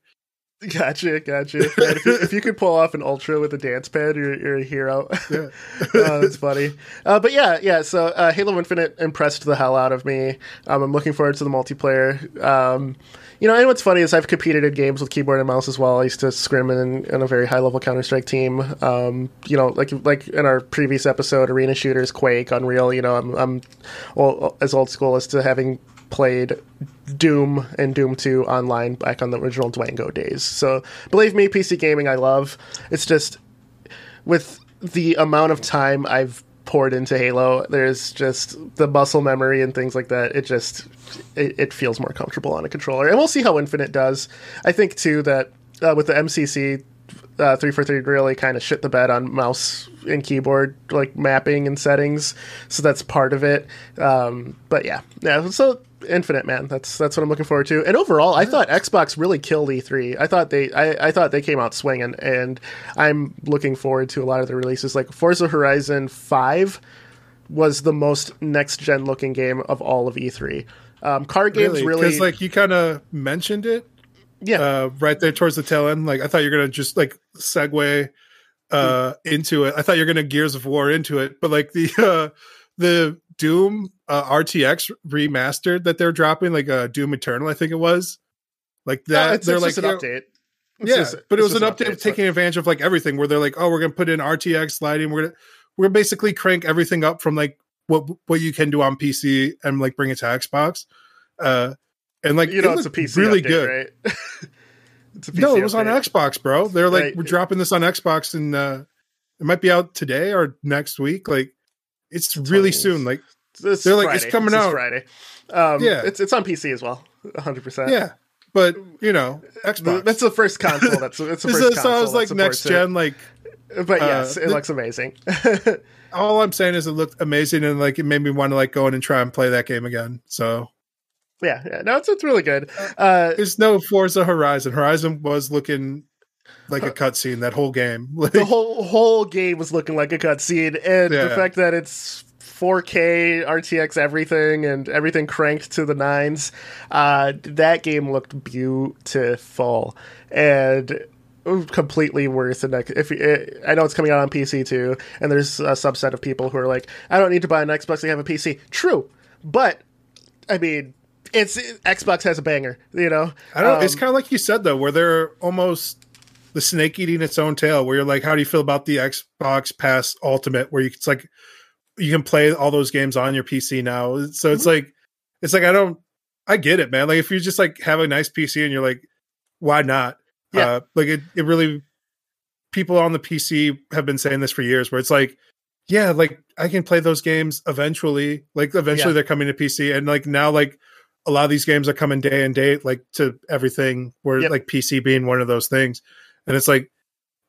Gotcha, gotcha. If, you, if, you, could pull off an ultra with a dance pad, you're, you're a hero. Yeah. uh, that's funny. Uh, but yeah, yeah. So uh, Halo Infinite impressed the hell out of me. Um, I'm looking forward to the multiplayer. Um, you know, and what's funny is I've competed in games with keyboard and mouse as well. I used to scrim in, in a very high level Counter Strike team. Um, you know, like like in our previous episode, arena shooters, Quake, Unreal. You know, I'm I'm old, as old school as to having played Doom and Doom 2 online back on the original Dwango days. So believe me, PC gaming I love. It's just with the amount of time I've poured into Halo, there's just the muscle memory and things like that. It just it, it feels more comfortable on a controller, and we'll see how Infinite does. I think too that uh, with the MCC. Uh, 343 really kind of shit the bed on mouse and keyboard like mapping and settings so that's part of it um, but yeah yeah so Infinite, man. That's that's what I'm looking forward to. And overall, I thought Xbox really killed E3. I thought they I, I thought they came out swinging, and I'm looking forward to a lot of the releases. Like Forza Horizon Five was the most next gen looking game of all of E3. Um, car games really because like you kind of mentioned it, yeah, uh, right there towards the tail end. Like I thought you're gonna just like segue uh, mm. into it. I thought you're gonna Gears of War into it, but like the uh, the Doom uh, RTX remastered that they're dropping, like uh, Doom Eternal, I think it was. Like that, no, it's, they're it's like an update. It's yeah, just, but it was an update, update taking advantage of like everything. Where they're like, oh, we're gonna put in RTX lighting. We're gonna we're basically crank everything up from like what what you can do on PC and like bring it to Xbox. Uh, and like you know, it it's a PC really update, good. Right? it's a PC no, it was update. on Xbox, bro. They're like, right. we're dropping this on Xbox, and uh, it might be out today or next week. Like, it's really soon. Like this they're like Friday. it's coming it's out Friday. Um, yeah, it's it's on PC as well, 100. percent Yeah, but you know, Xbox. That's the first console. That's it's the first. console sounds like next gen. Like, but yes, uh, it looks amazing. all I'm saying is it looked amazing, and like it made me want to like go in and try and play that game again. So. Yeah, yeah, no, it's it's really good. Uh, There's no Forza Horizon. Horizon was looking like a cutscene that whole game. Like, the whole whole game was looking like a cutscene, and yeah. the fact that it's 4K RTX everything and everything cranked to the nines. Uh, that game looked beautiful and completely worth it. If it, I know it's coming out on PC too, and there's a subset of people who are like, I don't need to buy an Xbox to have a PC. True, but I mean, it's Xbox has a banger. You know, I don't. Um, it's kind of like you said though, where they're almost the snake eating its own tail. Where you're like, how do you feel about the Xbox Pass Ultimate? Where you, it's like you can play all those games on your PC now. So it's mm-hmm. like it's like I don't I get it, man. Like if you just like have a nice PC and you're like, why not? Yeah. Uh, like it, it really people on the PC have been saying this for years where it's like, yeah, like I can play those games eventually. Like eventually yeah. they're coming to PC and like now like a lot of these games are coming day and date like to everything where yep. like PC being one of those things. And it's like,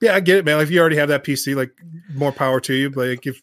yeah, I get it, man. Like if you already have that PC, like more power to you. Like if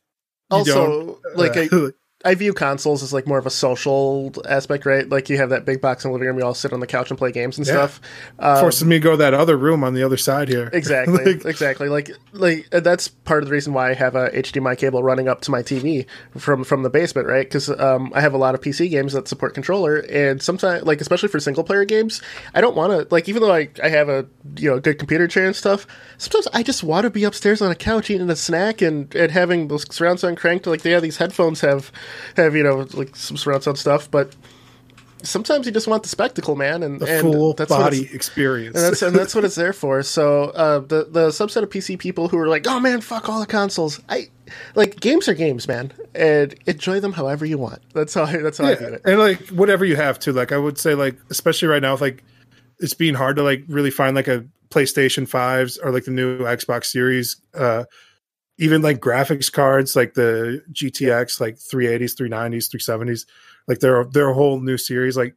also like uh, I view consoles as like more of a social aspect, right? Like you have that big box in the living room, you all sit on the couch and play games and yeah. stuff. Um, Forces me to go to that other room on the other side here. Exactly, like, exactly. Like, like that's part of the reason why I have a HDMI cable running up to my TV from from the basement, right? Because um, I have a lot of PC games that support controller, and sometimes, like especially for single player games, I don't want to like even though I I have a you know good computer chair and stuff. Sometimes I just want to be upstairs on a couch eating a snack and and having the surround sound cranked. Like they have these headphones have have you know like some surround sound stuff, but sometimes you just want the spectacle, man, and the and full that's body experience, and that's, and that's what it's there for. So uh, the the subset of PC people who are like, oh man, fuck all the consoles, I like games are games, man, and enjoy them however you want. That's how I, that's how yeah, I view it. And like whatever you have to, like I would say, like especially right now, like it's being hard to like really find like a PlayStation fives or like the new Xbox Series. Uh, even like graphics cards like the GTX like 380s, 390s, 370s, like they're they're a whole new series like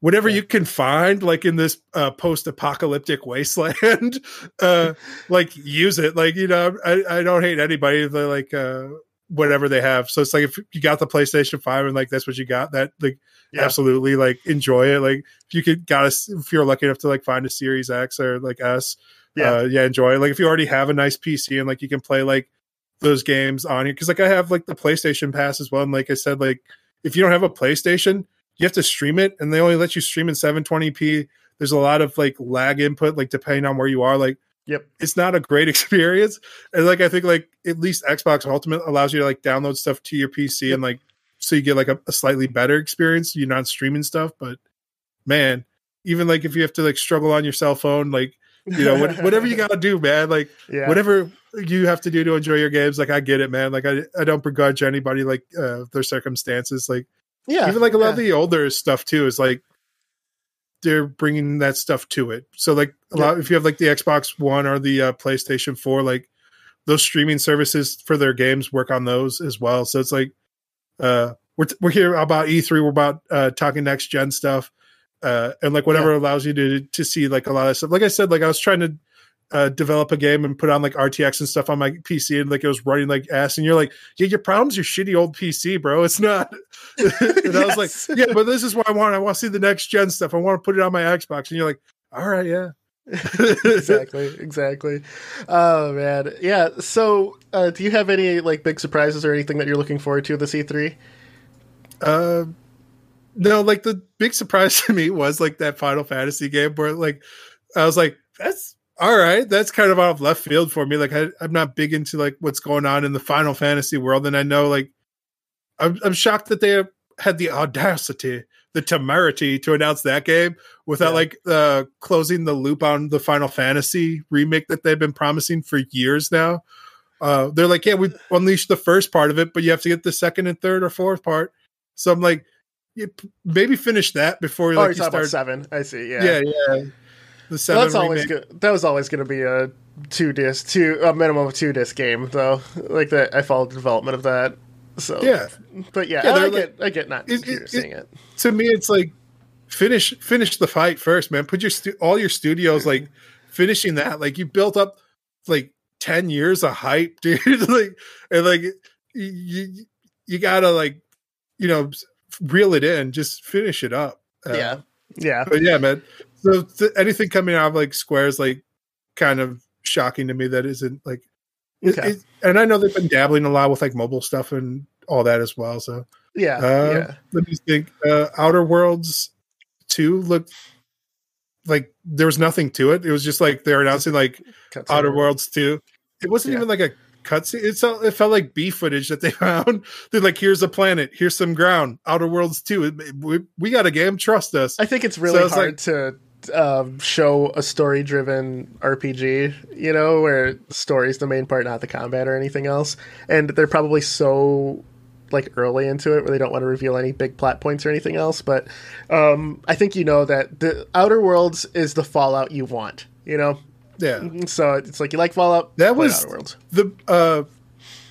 whatever yeah. you can find like in this uh, post-apocalyptic wasteland uh like use it like you know I, I don't hate anybody they like uh whatever they have so it's like if you got the playstation 5 and like that's what you got that like yeah. absolutely like enjoy it like if you could got us if you're lucky enough to like find a series x or like s yeah, uh, yeah, enjoy. It. Like if you already have a nice PC and like you can play like those games on here because like I have like the PlayStation Pass as well. And like I said, like if you don't have a PlayStation, you have to stream it, and they only let you stream in 720p. there's a lot of like lag input, like depending on where you are. Like, Yep. it's not a great experience. And like I think like at least Xbox Ultimate allows you to like download stuff to your PC Yep. and like so you get like a, a slightly better experience. You're not streaming stuff, but man, even like if you have to like struggle on your cell phone, like you know what, whatever you got to do, man. Like yeah. whatever you have to do to enjoy your games, like I get it, man. Like I I don't begrudge anybody like uh, their circumstances. Like Yeah. even like a lot yeah. of the older stuff too is like they're bringing that stuff to it so like a lot if you have like the xbox one or the uh, playstation 4 like those streaming services for their games work on those as well so it's like uh we're, we're here about e3 we're about uh talking next gen stuff uh and like whatever allows you to to see like a lot of stuff like i said like i was trying to uh, develop a game and put on like RTX and stuff on my PC and like it was running like ass and you're like yeah your problem's your shitty old PC bro. It's not. And I was like yeah but this is what I want. I want to see the next gen stuff. I want to put it on my Xbox. And you're like all right yeah. Exactly, exactly. Oh man, yeah. So, uh, do you have any like big surprises or anything that you're looking forward to this E3? uh no like the big surprise to me was like that Final Fantasy game where like I was like that's all right that's kind of out of left field for me like I, I'm not big into like what's going on in the Final Fantasy world and I know like I'm, I'm shocked that they had the audacity the temerity to announce that game without Yeah. like uh closing the loop on the Final Fantasy remake that they've been promising for years now. Uh they're like, yeah, we unleashed the first part of it, but you have to get the second and third or fourth part. So I'm like, p- maybe finish that before oh, like you're you start. seven. I see. Yeah, yeah, yeah. The Well, seven. that's always remake. good. That was always going to be a two disc, two a minimum of two disc game, though. Like that, I followed the development of that. So Yeah, but yeah, Yeah, I they're get, I get not It- it- seeing it. to me, it's like finish finish the fight first, man. Put your stu- all your studios like finishing that. Like you built up like ten years of hype, dude. like and like you you gotta like you know reel it in, just finish it up. Uh, yeah, yeah, but yeah, man. So th- anything coming out of like Square is like kind of shocking to me. That isn't like, it- Okay. it- and I know they've been dabbling a lot with like mobile stuff and all that as well. So yeah, uh, yeah. let me think. Uh, Outer Worlds two looked like there was nothing to it. It was just like they're announcing like Outer Worlds two. It wasn't Yeah. even like a cutscene. It felt, it felt like B footage that they found. They're like, here's a planet, here's some ground. Outer Worlds two. We, we got a game. Trust us. I think it's really So hard like- to um, show a story driven RPG, you know, where story's the main part, not the combat or anything else. And they're probably so like early into it where they don't want to reveal any big plot points or anything else. But um, I think you know that the Outer Worlds is the Fallout you want, you know? yeah. So it's like you like Fallout, That was- Outer Worlds. the uh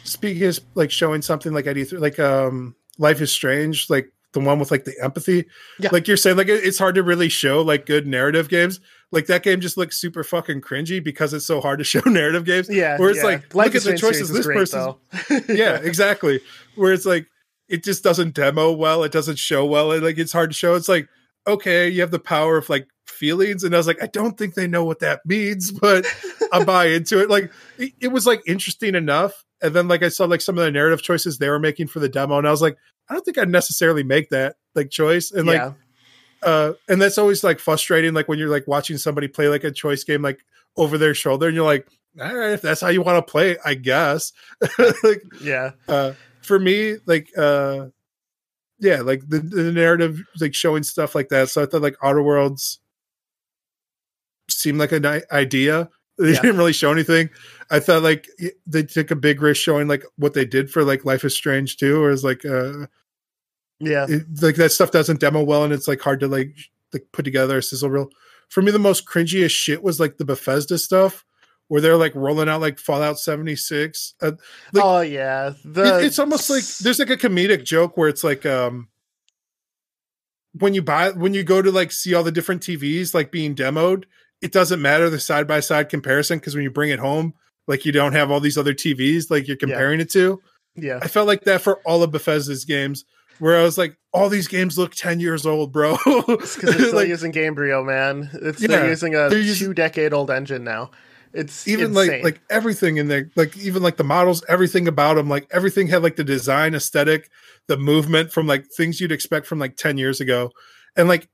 speaking is like showing something like at E3, like um Life is Strange, like the one with like the empathy. Yeah. Like you're saying, like it's hard to really show like good narrative games. Like that game just looks super fucking cringy because it's so hard to show narrative games. Yeah. Where it's yeah. like, Life look at the choices this great, person's yeah, exactly. Where it's like it just doesn't demo well, it doesn't show well, and like it's hard to show. It's like, okay, you have the power of like feelings, and I was like, I don't think they know what that means, but I buy into it. Like it, it was like interesting enough. And then like I saw like some of the narrative choices they were making for the demo, and I was like, I don't think I'd necessarily make that like choice. And like yeah. uh and that's always like frustrating, like when you're like watching somebody play like a choice game like over their shoulder, and you're like, all right, if that's how you want to play, I guess. like Yeah. uh for me like uh yeah like the, the narrative like showing stuff like that so i thought like outer worlds seemed like an idea they Yeah. didn't really show anything i thought like they took a big risk showing like what they did for like life is strange too or is like uh Yeah. it, like that stuff doesn't demo well and it's like hard to like like put together a sizzle reel for me the most cringiest shit was like the bethesda stuff where they're like rolling out like fallout 76 uh, like- oh yeah. The it- it's almost like there's like a comedic joke where it's like um when you buy when you go to like see all the different TVs like being demoed, it doesn't matter the side by side comparison because when you bring it home, like you don't have all these other TVs like you're comparing it to. yeah. I felt like that for all of Bethesda's games, where I was like, all these games look ten years old, bro. It's because they're still Like, using Gamebryo, man. It's Yeah, they're using a they're using- two decade old engine now. It's even insane. like like everything in there like even like the models everything about them like everything had like the design aesthetic the movement from like things you'd expect from like 10 years ago and like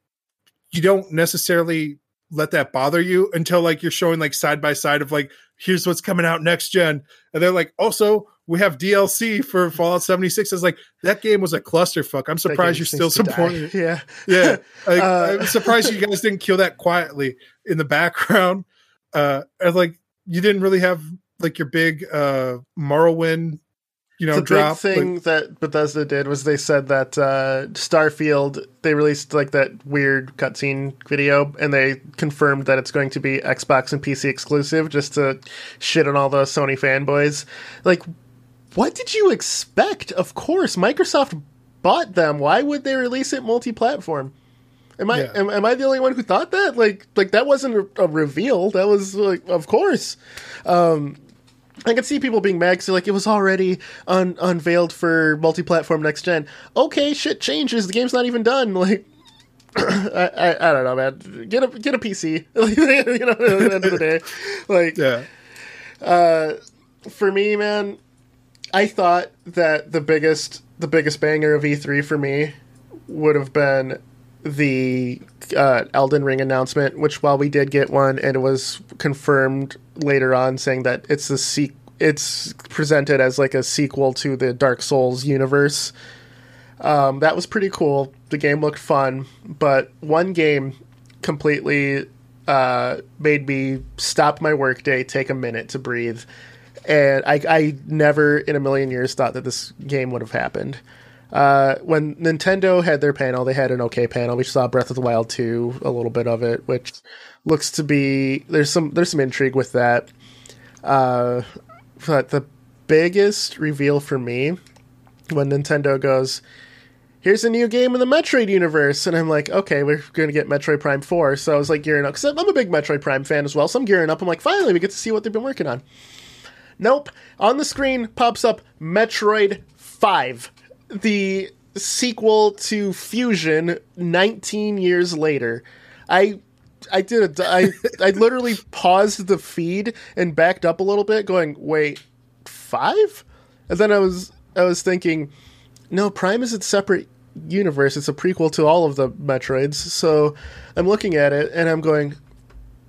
you don't necessarily let that bother you until like you're showing like side by side of like here's what's coming out next gen and they're like also we have DLC for Fallout 76 is like that game was a clusterfuck. I'm surprised you're still supporting it. Yeah. Yeah. Like, uh, I'm surprised you guys didn't kill that quietly in the background. Uh and like you didn't really have like your big uh Morrowind you know, the drop. big thing like, that Bethesda did was they said that uh, Starfield they released like that weird cutscene video, and they confirmed that it's going to be Xbox and PC exclusive, just to shit on all the Sony fanboys. Like, what did you expect? Of course, Microsoft bought them. Why would they release it multi-platform? Am I Yeah. am, am I the only one who thought that? Like like that wasn't a, a reveal. That was like of course. Um I could see people being mad because like it was already un- unveiled for multi-platform next gen. Okay, shit changes. The game's not even done. Like, I, I, I don't know, man. Get a get a PC. you know, at the end of the day, like yeah. Uh, for me, man, I thought that the biggest the biggest banger of E3 for me would have been the uh, Elden Ring announcement, which while we did get one and it was confirmed later on saying that it's the se- it's presented as like a sequel to the Dark Souls universe. Um, that was pretty cool. The game looked fun, but one game completely uh, made me stop my workday, take a minute to breathe, and I, I never in a million years thought that this game would have happened. Uh, when Nintendo had their panel, they had an okay panel. We saw Breath of the Wild 2, a little bit of it, which looks to be there's some there's some intrigue with that. Uh, but the biggest reveal for me when Nintendo goes, here's a new game in the Metroid universe. And I'm like, okay, we're going to get Metroid Prime 4. So I was like gearing up, because I'm a big Metroid Prime fan as well. So I'm gearing up. I'm like, finally, we get to see what they've been working on. Nope. On the screen pops up Metroid 5, the sequel to Fusion 19 years later. I. I did a, I, I literally paused the feed and backed up a little bit, going, "Wait, five? And then I was I was thinking, no, Prime is a separate universe. It's a prequel to all of the Metroids. So I'm looking at it and I'm going,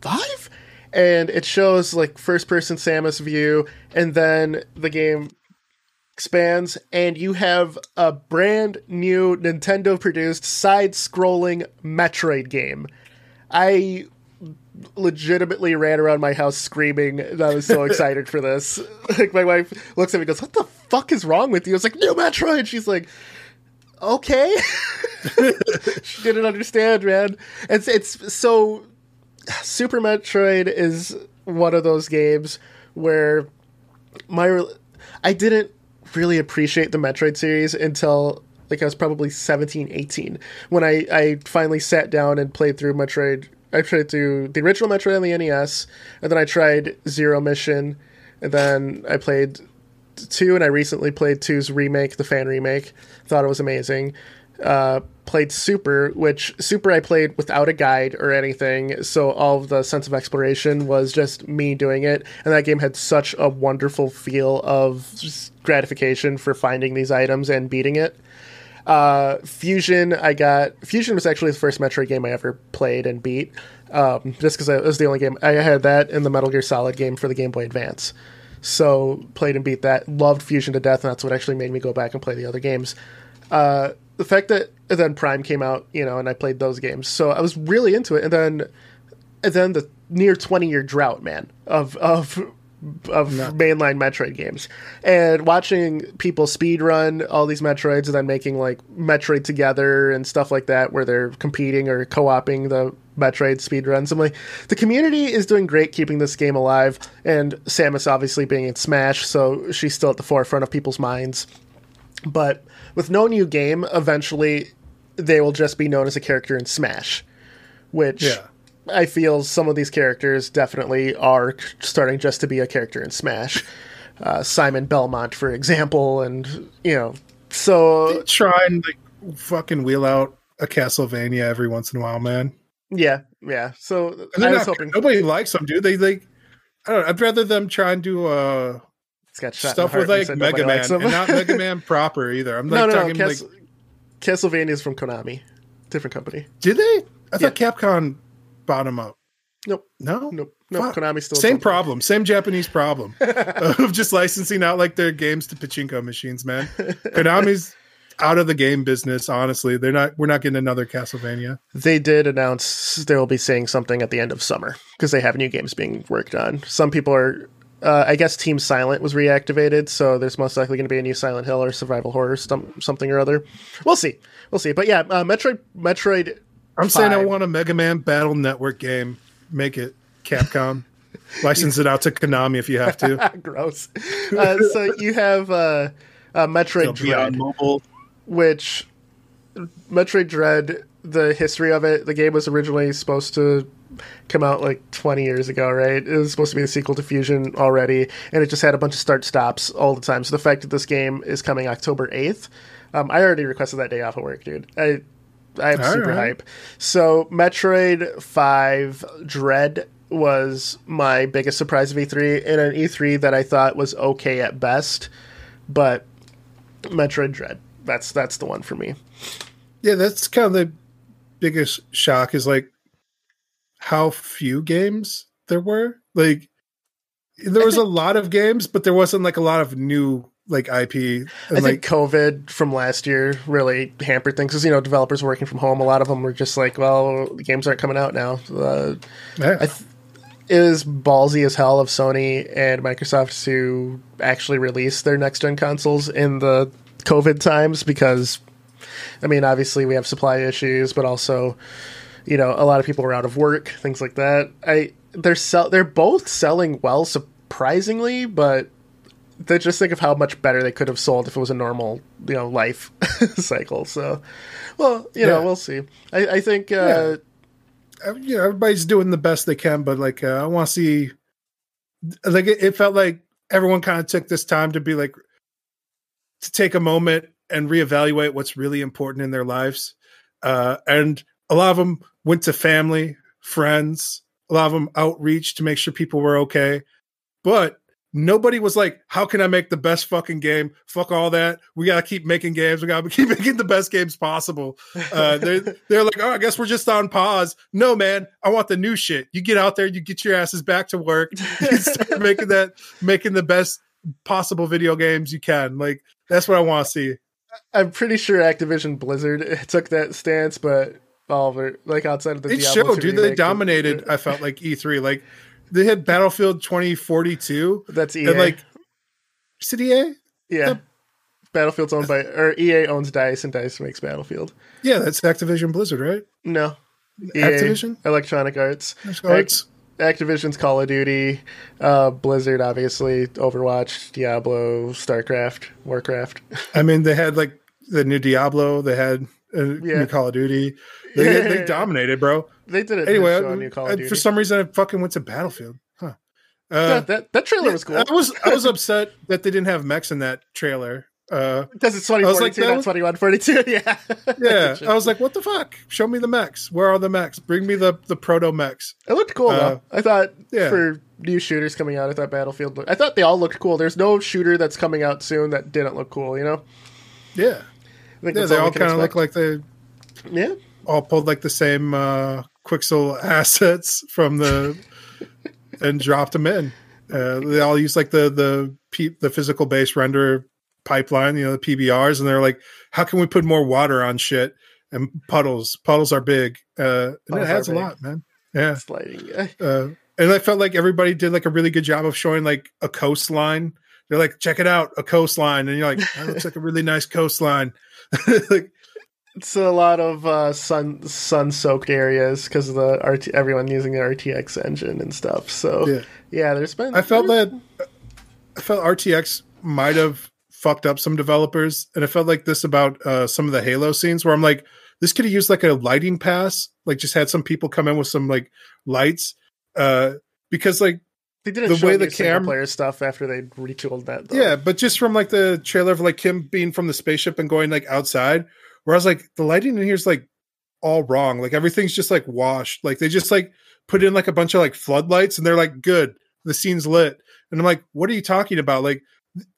five? And it shows like first person Samus view, and then the game expands, and you have a brand new Nintendo produced side scrolling Metroid game. I legitimately ran around my house screaming that I was so excited for this. Like my wife looks at me and goes, What the fuck is wrong with you? I was like, New Metroid. She's like, Okay. she didn't understand, man. It's it's so Super Metroid is one of those games where my I didn't really appreciate the Metroid series until like I was probably 17, 18 when I, I finally sat down and played through Metroid. I played through the original Metroid on the NES, and then I tried Zero Mission, and then I played two, and I recently played two's remake, the fan remake. Thought it was amazing. Uh, played Super, which Super I played without a guide or anything, so all of the sense of exploration was just me doing it, and that game had such a wonderful feel of gratification for finding these items and beating it. Uh, Fusion, I got Fusion was actually the first Metroid game I ever played and beat, um, just because it was the only game I had that in the Metal Gear Solid game for the Game Boy Advance. So played and beat that. Loved Fusion to death, and that's what actually made me go back and play the other games. Uh, the fact that then Prime came out, you know, and I played those games, so I was really into it. And then, and then the near twenty year drought, man, of of of mainline Metroid games, and watching people speed run all these Metroids, and then making like Metroid together and stuff like that, where they're competing or co-oping the Metroid speed runs. I'm like, the community is doing great keeping this game alive, and Samus obviously being in Smash, so she's still at the forefront of people's minds. But with no new game, eventually they will just be known as a character in Smash, which Yeah. I feel some of these characters definitely are starting just to be a character in Smash. Uh, Simon Belmont, for example, and you know, so Try and like fucking wheel out a Castlevania every once in a while, man. yeah, yeah. So I was not- hoping nobody likes them, dude. They like I don't know. I'd rather them try and do uh it's got shot stuff with like Mega Man and not Mega Man proper either. I'm no, like no, no. talking Cas- like Castlevania is from Konami, different company. did they? I thought Capcom bought them up. Nope. No, Nope. Nope. Fuck. Konami still same problem, same Japanese problem of just licensing out like their games to pachinko machines. Man, Konami's out of the game business. Honestly, they're not. We're not getting another Castlevania. They did announce they will be saying something at the end of summer because they have new games being worked on. Some people are. Uh, I guess Team Silent was reactivated, so there's most likely going to be a new Silent Hill or survival horror stum- something or other. We'll see. We'll see. But yeah, uh, Metroid. Metroid. I'm saying I want a Mega Man Battle Network game. Make it Capcom. License it out to Konami if you have to. Gross. Uh, so you have uh, uh, Metroid Dread, mobile. which Metroid Dread, the history of it, the game was originally supposed to come out like 20 years ago, right? It was supposed to be a sequel to Fusion already, and it just had a bunch of start stops all the time. So the fact that this game is coming October 8th, um, I already requested that day off of work, dude. I I'm All super right. hype. So Metroid 5 Dread was my biggest surprise of E3 in an E3 that I thought was okay at best, but Metroid Dread. That's that's the one for me. Yeah, that's kind of the biggest shock is like how few games there were. Like there was a lot of games, but there wasn't like a lot of new like IP. And I like think COVID from last year really hampered things because you know developers working from home. A lot of them were just like, well, the games aren't coming out now. Uh, yeah. I th- it was ballsy as hell of Sony and Microsoft to actually release their next gen consoles in the COVID times because, I mean, obviously we have supply issues, but also, you know, a lot of people were out of work, things like that. I they're sell they're both selling well, surprisingly, but they just think of how much better they could have sold if it was a normal, you know, life cycle. So, well, you know, Yeah. we'll see. I, I think. Uh, uh, you know, everybody's doing the best they can, but like, uh, I want to see, like, it, it felt like everyone kind of took this time to be like, to take a moment and reevaluate what's really important in their lives. Uh, and a lot of them went to family, friends, a lot of them outreach to make sure people were okay. But nobody was like, how can I make the best fucking game? Fuck all that. We got to keep making games. We got to keep making the best games possible. Uh, they're, they're like, oh, I guess we're just on pause. No, man, I want the new shit. You get out there, you get your asses back to work, you start making that, making the best possible video games you can. Like, that's what I want to see. I'm pretty sure Activision Blizzard took that stance, but Oliver, like outside of the It Diablo showed, 2 dude. They dominated. I felt like E3. Like they had Battlefield 2042 That's EA. and like City A. yeah, Battlefield's owned by or EA owns Dice, and Dice makes Battlefield. Yeah, that's Activision Blizzard, right? No, EA, Activision? Electronic Arts, Arts. Activision's Call of Duty, uh, Blizzard, obviously Overwatch, Diablo, StarCraft, Warcraft. I mean, they had like the new Diablo. They had uh, Yeah. new Call of Duty. They, they dominated, bro. they did it Anyway, on Call uh, of Duty. for some reason, I fucking went to Battlefield. Huh. Uh, that that trailer was cool. I was I was upset that they didn't have mechs in that trailer. Uh, Because it's I was like, 2042, that not 2142. Yeah. yeah, I was like, what the fuck? Show me the mechs. Where are the mechs? Bring me the the proto mechs. It looked cool Uh, though. I thought yeah. for new shooters coming out, I thought Battlefield. Looked, I thought they all looked cool. There's no shooter that's coming out soon that didn't look cool. You know. Yeah, I yeah. They we all kind of look like they Yeah. All pulled like the same uh, Quixel assets from the and dropped them in. Uh, they all use like the the P, the physical base render pipeline, you know, the PBRs, and they're like, how can we put more water on shit and puddles? Puddles are big, uh, and Puddles it adds a lot, man. Yeah, Sliding. Yeah. uh, and I felt like everybody did like a really good job of showing like a coastline. They're like, check it out, a coastline, and you're like, that looks like a really nice coastline. like, It's a lot of uh, sun sun soaked areas because of the RT, everyone using the RTX engine and stuff. So yeah. yeah, there's been. I felt that I felt RTX might have fucked up some developers, and I felt like this about uh, some of the Halo scenes where I'm like, this could have used like a lighting pass, like just had some people come in with some like lights, uh, because like they didn't the show way the camera cam- player stuff after they retooled that. Though. yeah, but just from like the trailer of like him being from the spaceship and going like outside, where I was like, the lighting in here is like all wrong, like everything's just like washed, like they just like put in like a bunch of like floodlights, and they're like, good, the scene's lit, and I'm like, what are you talking about? Like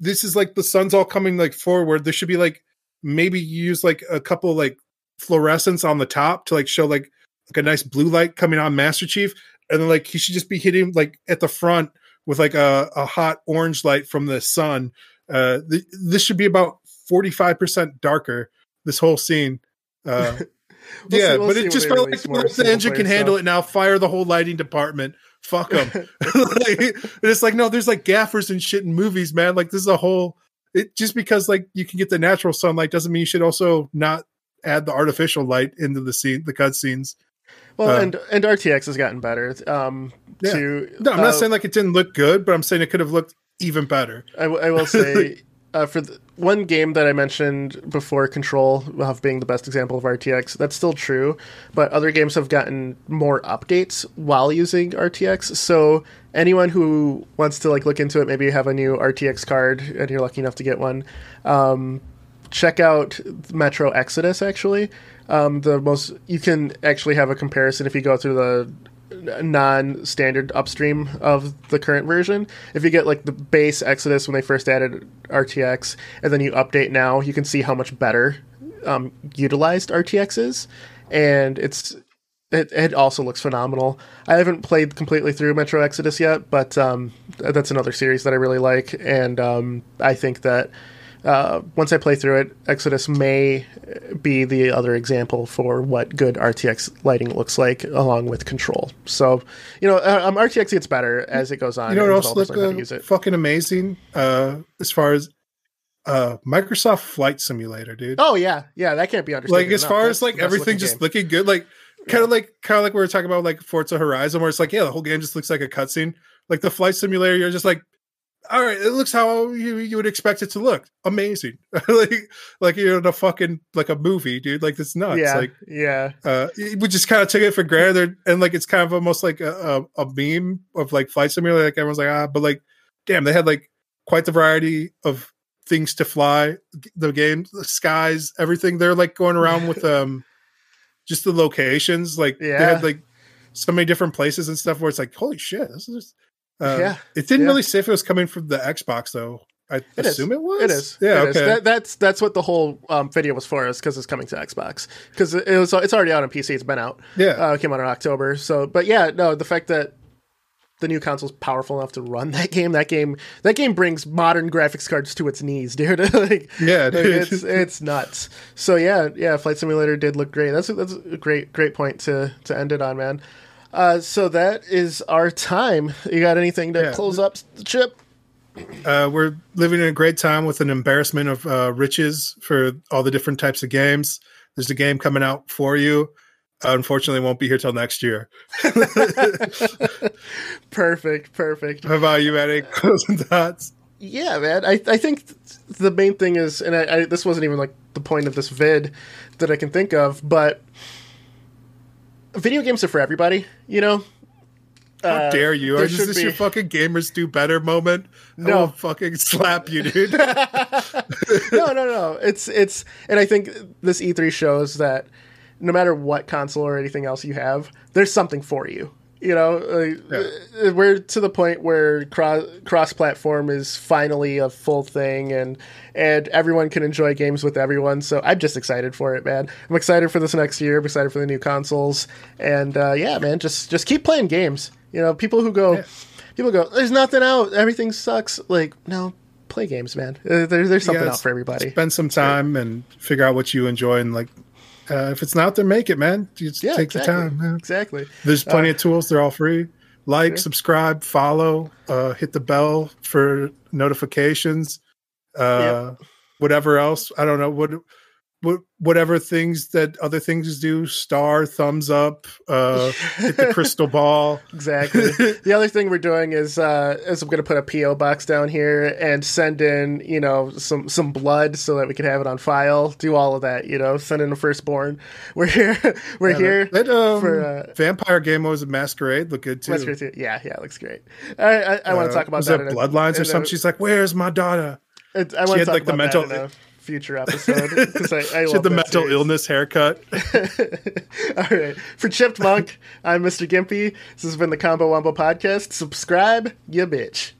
this is like the sun's all coming like forward. There should be like maybe use like a couple like fluorescence on the top to like show like like a nice blue light coming on Master Chief, and then like he should just be hitting like at the front with like a, a hot orange light from the sun. Uh, th- this should be about forty five percent darker. This whole scene. Uh, We'll yeah, see- we'll but it just felt like the engine can player handle stuff. it now. Fire the whole lighting department. Fuck them. it's like no, there's like gaffers and shit in movies, man. Like this is a whole. It just because like you can get the natural sunlight doesn't mean you should also not add the artificial light into the scene, the cut scenes. Well, Uh, and and RTX has gotten better. Um, Yeah. to No, I'm uh, not saying like it didn't look good, but I'm saying it could have looked even better. I, w- I will say uh, for the, one game that I mentioned before, Control of being the best example of RTX. That's still true, but other games have gotten more updates while using RTX. So anyone who wants to like look into it, maybe you have a new RTX card and you're lucky enough to get one. Um, check out Metro Exodus. Actually, um, the most you can actually have a comparison if you go through the non-standard upstream of the current version. If you get like the base Exodus when they first added RTX, and then you update now, you can see how much better um, utilized RTX is, and it's it, it also looks phenomenal. I haven't played completely through Metro Exodus yet, but um, that's another series that I really like, and um, I think that uh, once I play through it, Exodus may be the other example for what good RTX lighting looks like, along with Control. So, you know, uh, um, RTX gets better as it goes on. You know what else developers looked learn how to uh, fucking amazing? Uh, as far as uh, Microsoft Flight Simulator, dude. Oh yeah, yeah, that can't be understated. like as enough. far as like everything looking just game. looking good, like kind of like kind of like we were talking about like Forza Horizon, where it's like yeah, the whole game just looks like a cutscene. Like the flight simulator, you're just like, all right, it looks how you, you would expect it to look. Amazing, like like you're in a fucking like a movie, dude. Like it's nuts. yeah, Like yeah, uh, we just kind of took it for granted, and like it's kind of almost like a, a, a meme of like flight simulator. Like everyone's like ah, but like damn, they had like quite the variety of things to fly. The game, the skies, everything. They're like going around with um just the locations. Like yeah. they had like so many different places and stuff where it's like holy shit, this is. Uh, Yeah. it didn't Yeah. really say if it was coming from the Xbox though. I It is. assume it was. It is. Yeah. It is. okay. That, that's that's what the whole um, video was for, is because it's coming to Xbox. Because it was it's already out on PC. It's been out. yeah. Uh, it came out in October. So, but yeah, no, the fact that the new console's powerful enough to run that game, that game, that game brings modern graphics cards to its knees, dude. like, yeah. like, it's it's nuts. So yeah, yeah, Flight Simulator did look great. That's a, that's a great great point to to end it on, man. Uh, so that is our time. You got anything to Yeah. close up the chip? uh, we're living in a great time with an embarrassment of uh, riches for all the different types of games. There's a game coming out for you. Uh, unfortunately, won't be here till next year. Perfect, perfect. How about you, Eddie? Closing thoughts? Yeah, man. I I think th- the main thing is, and I, I this wasn't even like the point of this vid that I can think of, but video games are for everybody. You know. How Uh, dare you? Is this be- your fucking gamers do better moment? No. fucking slap you, dude. no, no, no. It's it's, and I think this E3 shows that no matter what console or anything else you have, there's something for you. You know, uh, we're to the point where cross cross platform is finally a full thing, and and everyone can enjoy games with everyone. So I'm just excited for it, man. I'm excited for this next year. I'm excited for the new consoles, and uh, yeah, man, just just keep playing games. You know, people who go, people go, there's nothing out, everything sucks. Like, no, play games, man. Uh, there, there's something Yeah, out for everybody. Spend some time and figure out what you enjoy, and like, uh, if it's not there, make it, man. Just Yeah, take exactly. the time, man. Exactly. There's plenty Uh, of tools. They're all free. Like, subscribe, follow, uh, hit the bell for notifications. Uh, Whatever else, I don't know what, whatever things that other things do. Star, thumbs up, uh, hit the crystal ball. Exactly. the other thing we're doing is uh, is I'm going to put a PO box down here and send in you know some some blood so that we can have it on file. Do all of that. You know, send in a firstborn. We're here. We're here. That um, for, uh, vampire game was a masquerade. Look good too. masquerade too Yeah, yeah, it looks great. I I, I want Uh, to talk about was that. that Bloodlines or something? She's like, "Where's my daughter?" it- I want to had, talk like, the about mental- that in a future episode because I, I She had love the mental series. illness haircut. All right. For Chipped Monk, I'm Mr. Gimpy. This has been the Combo Wombo Podcast. Subscribe, you bitch.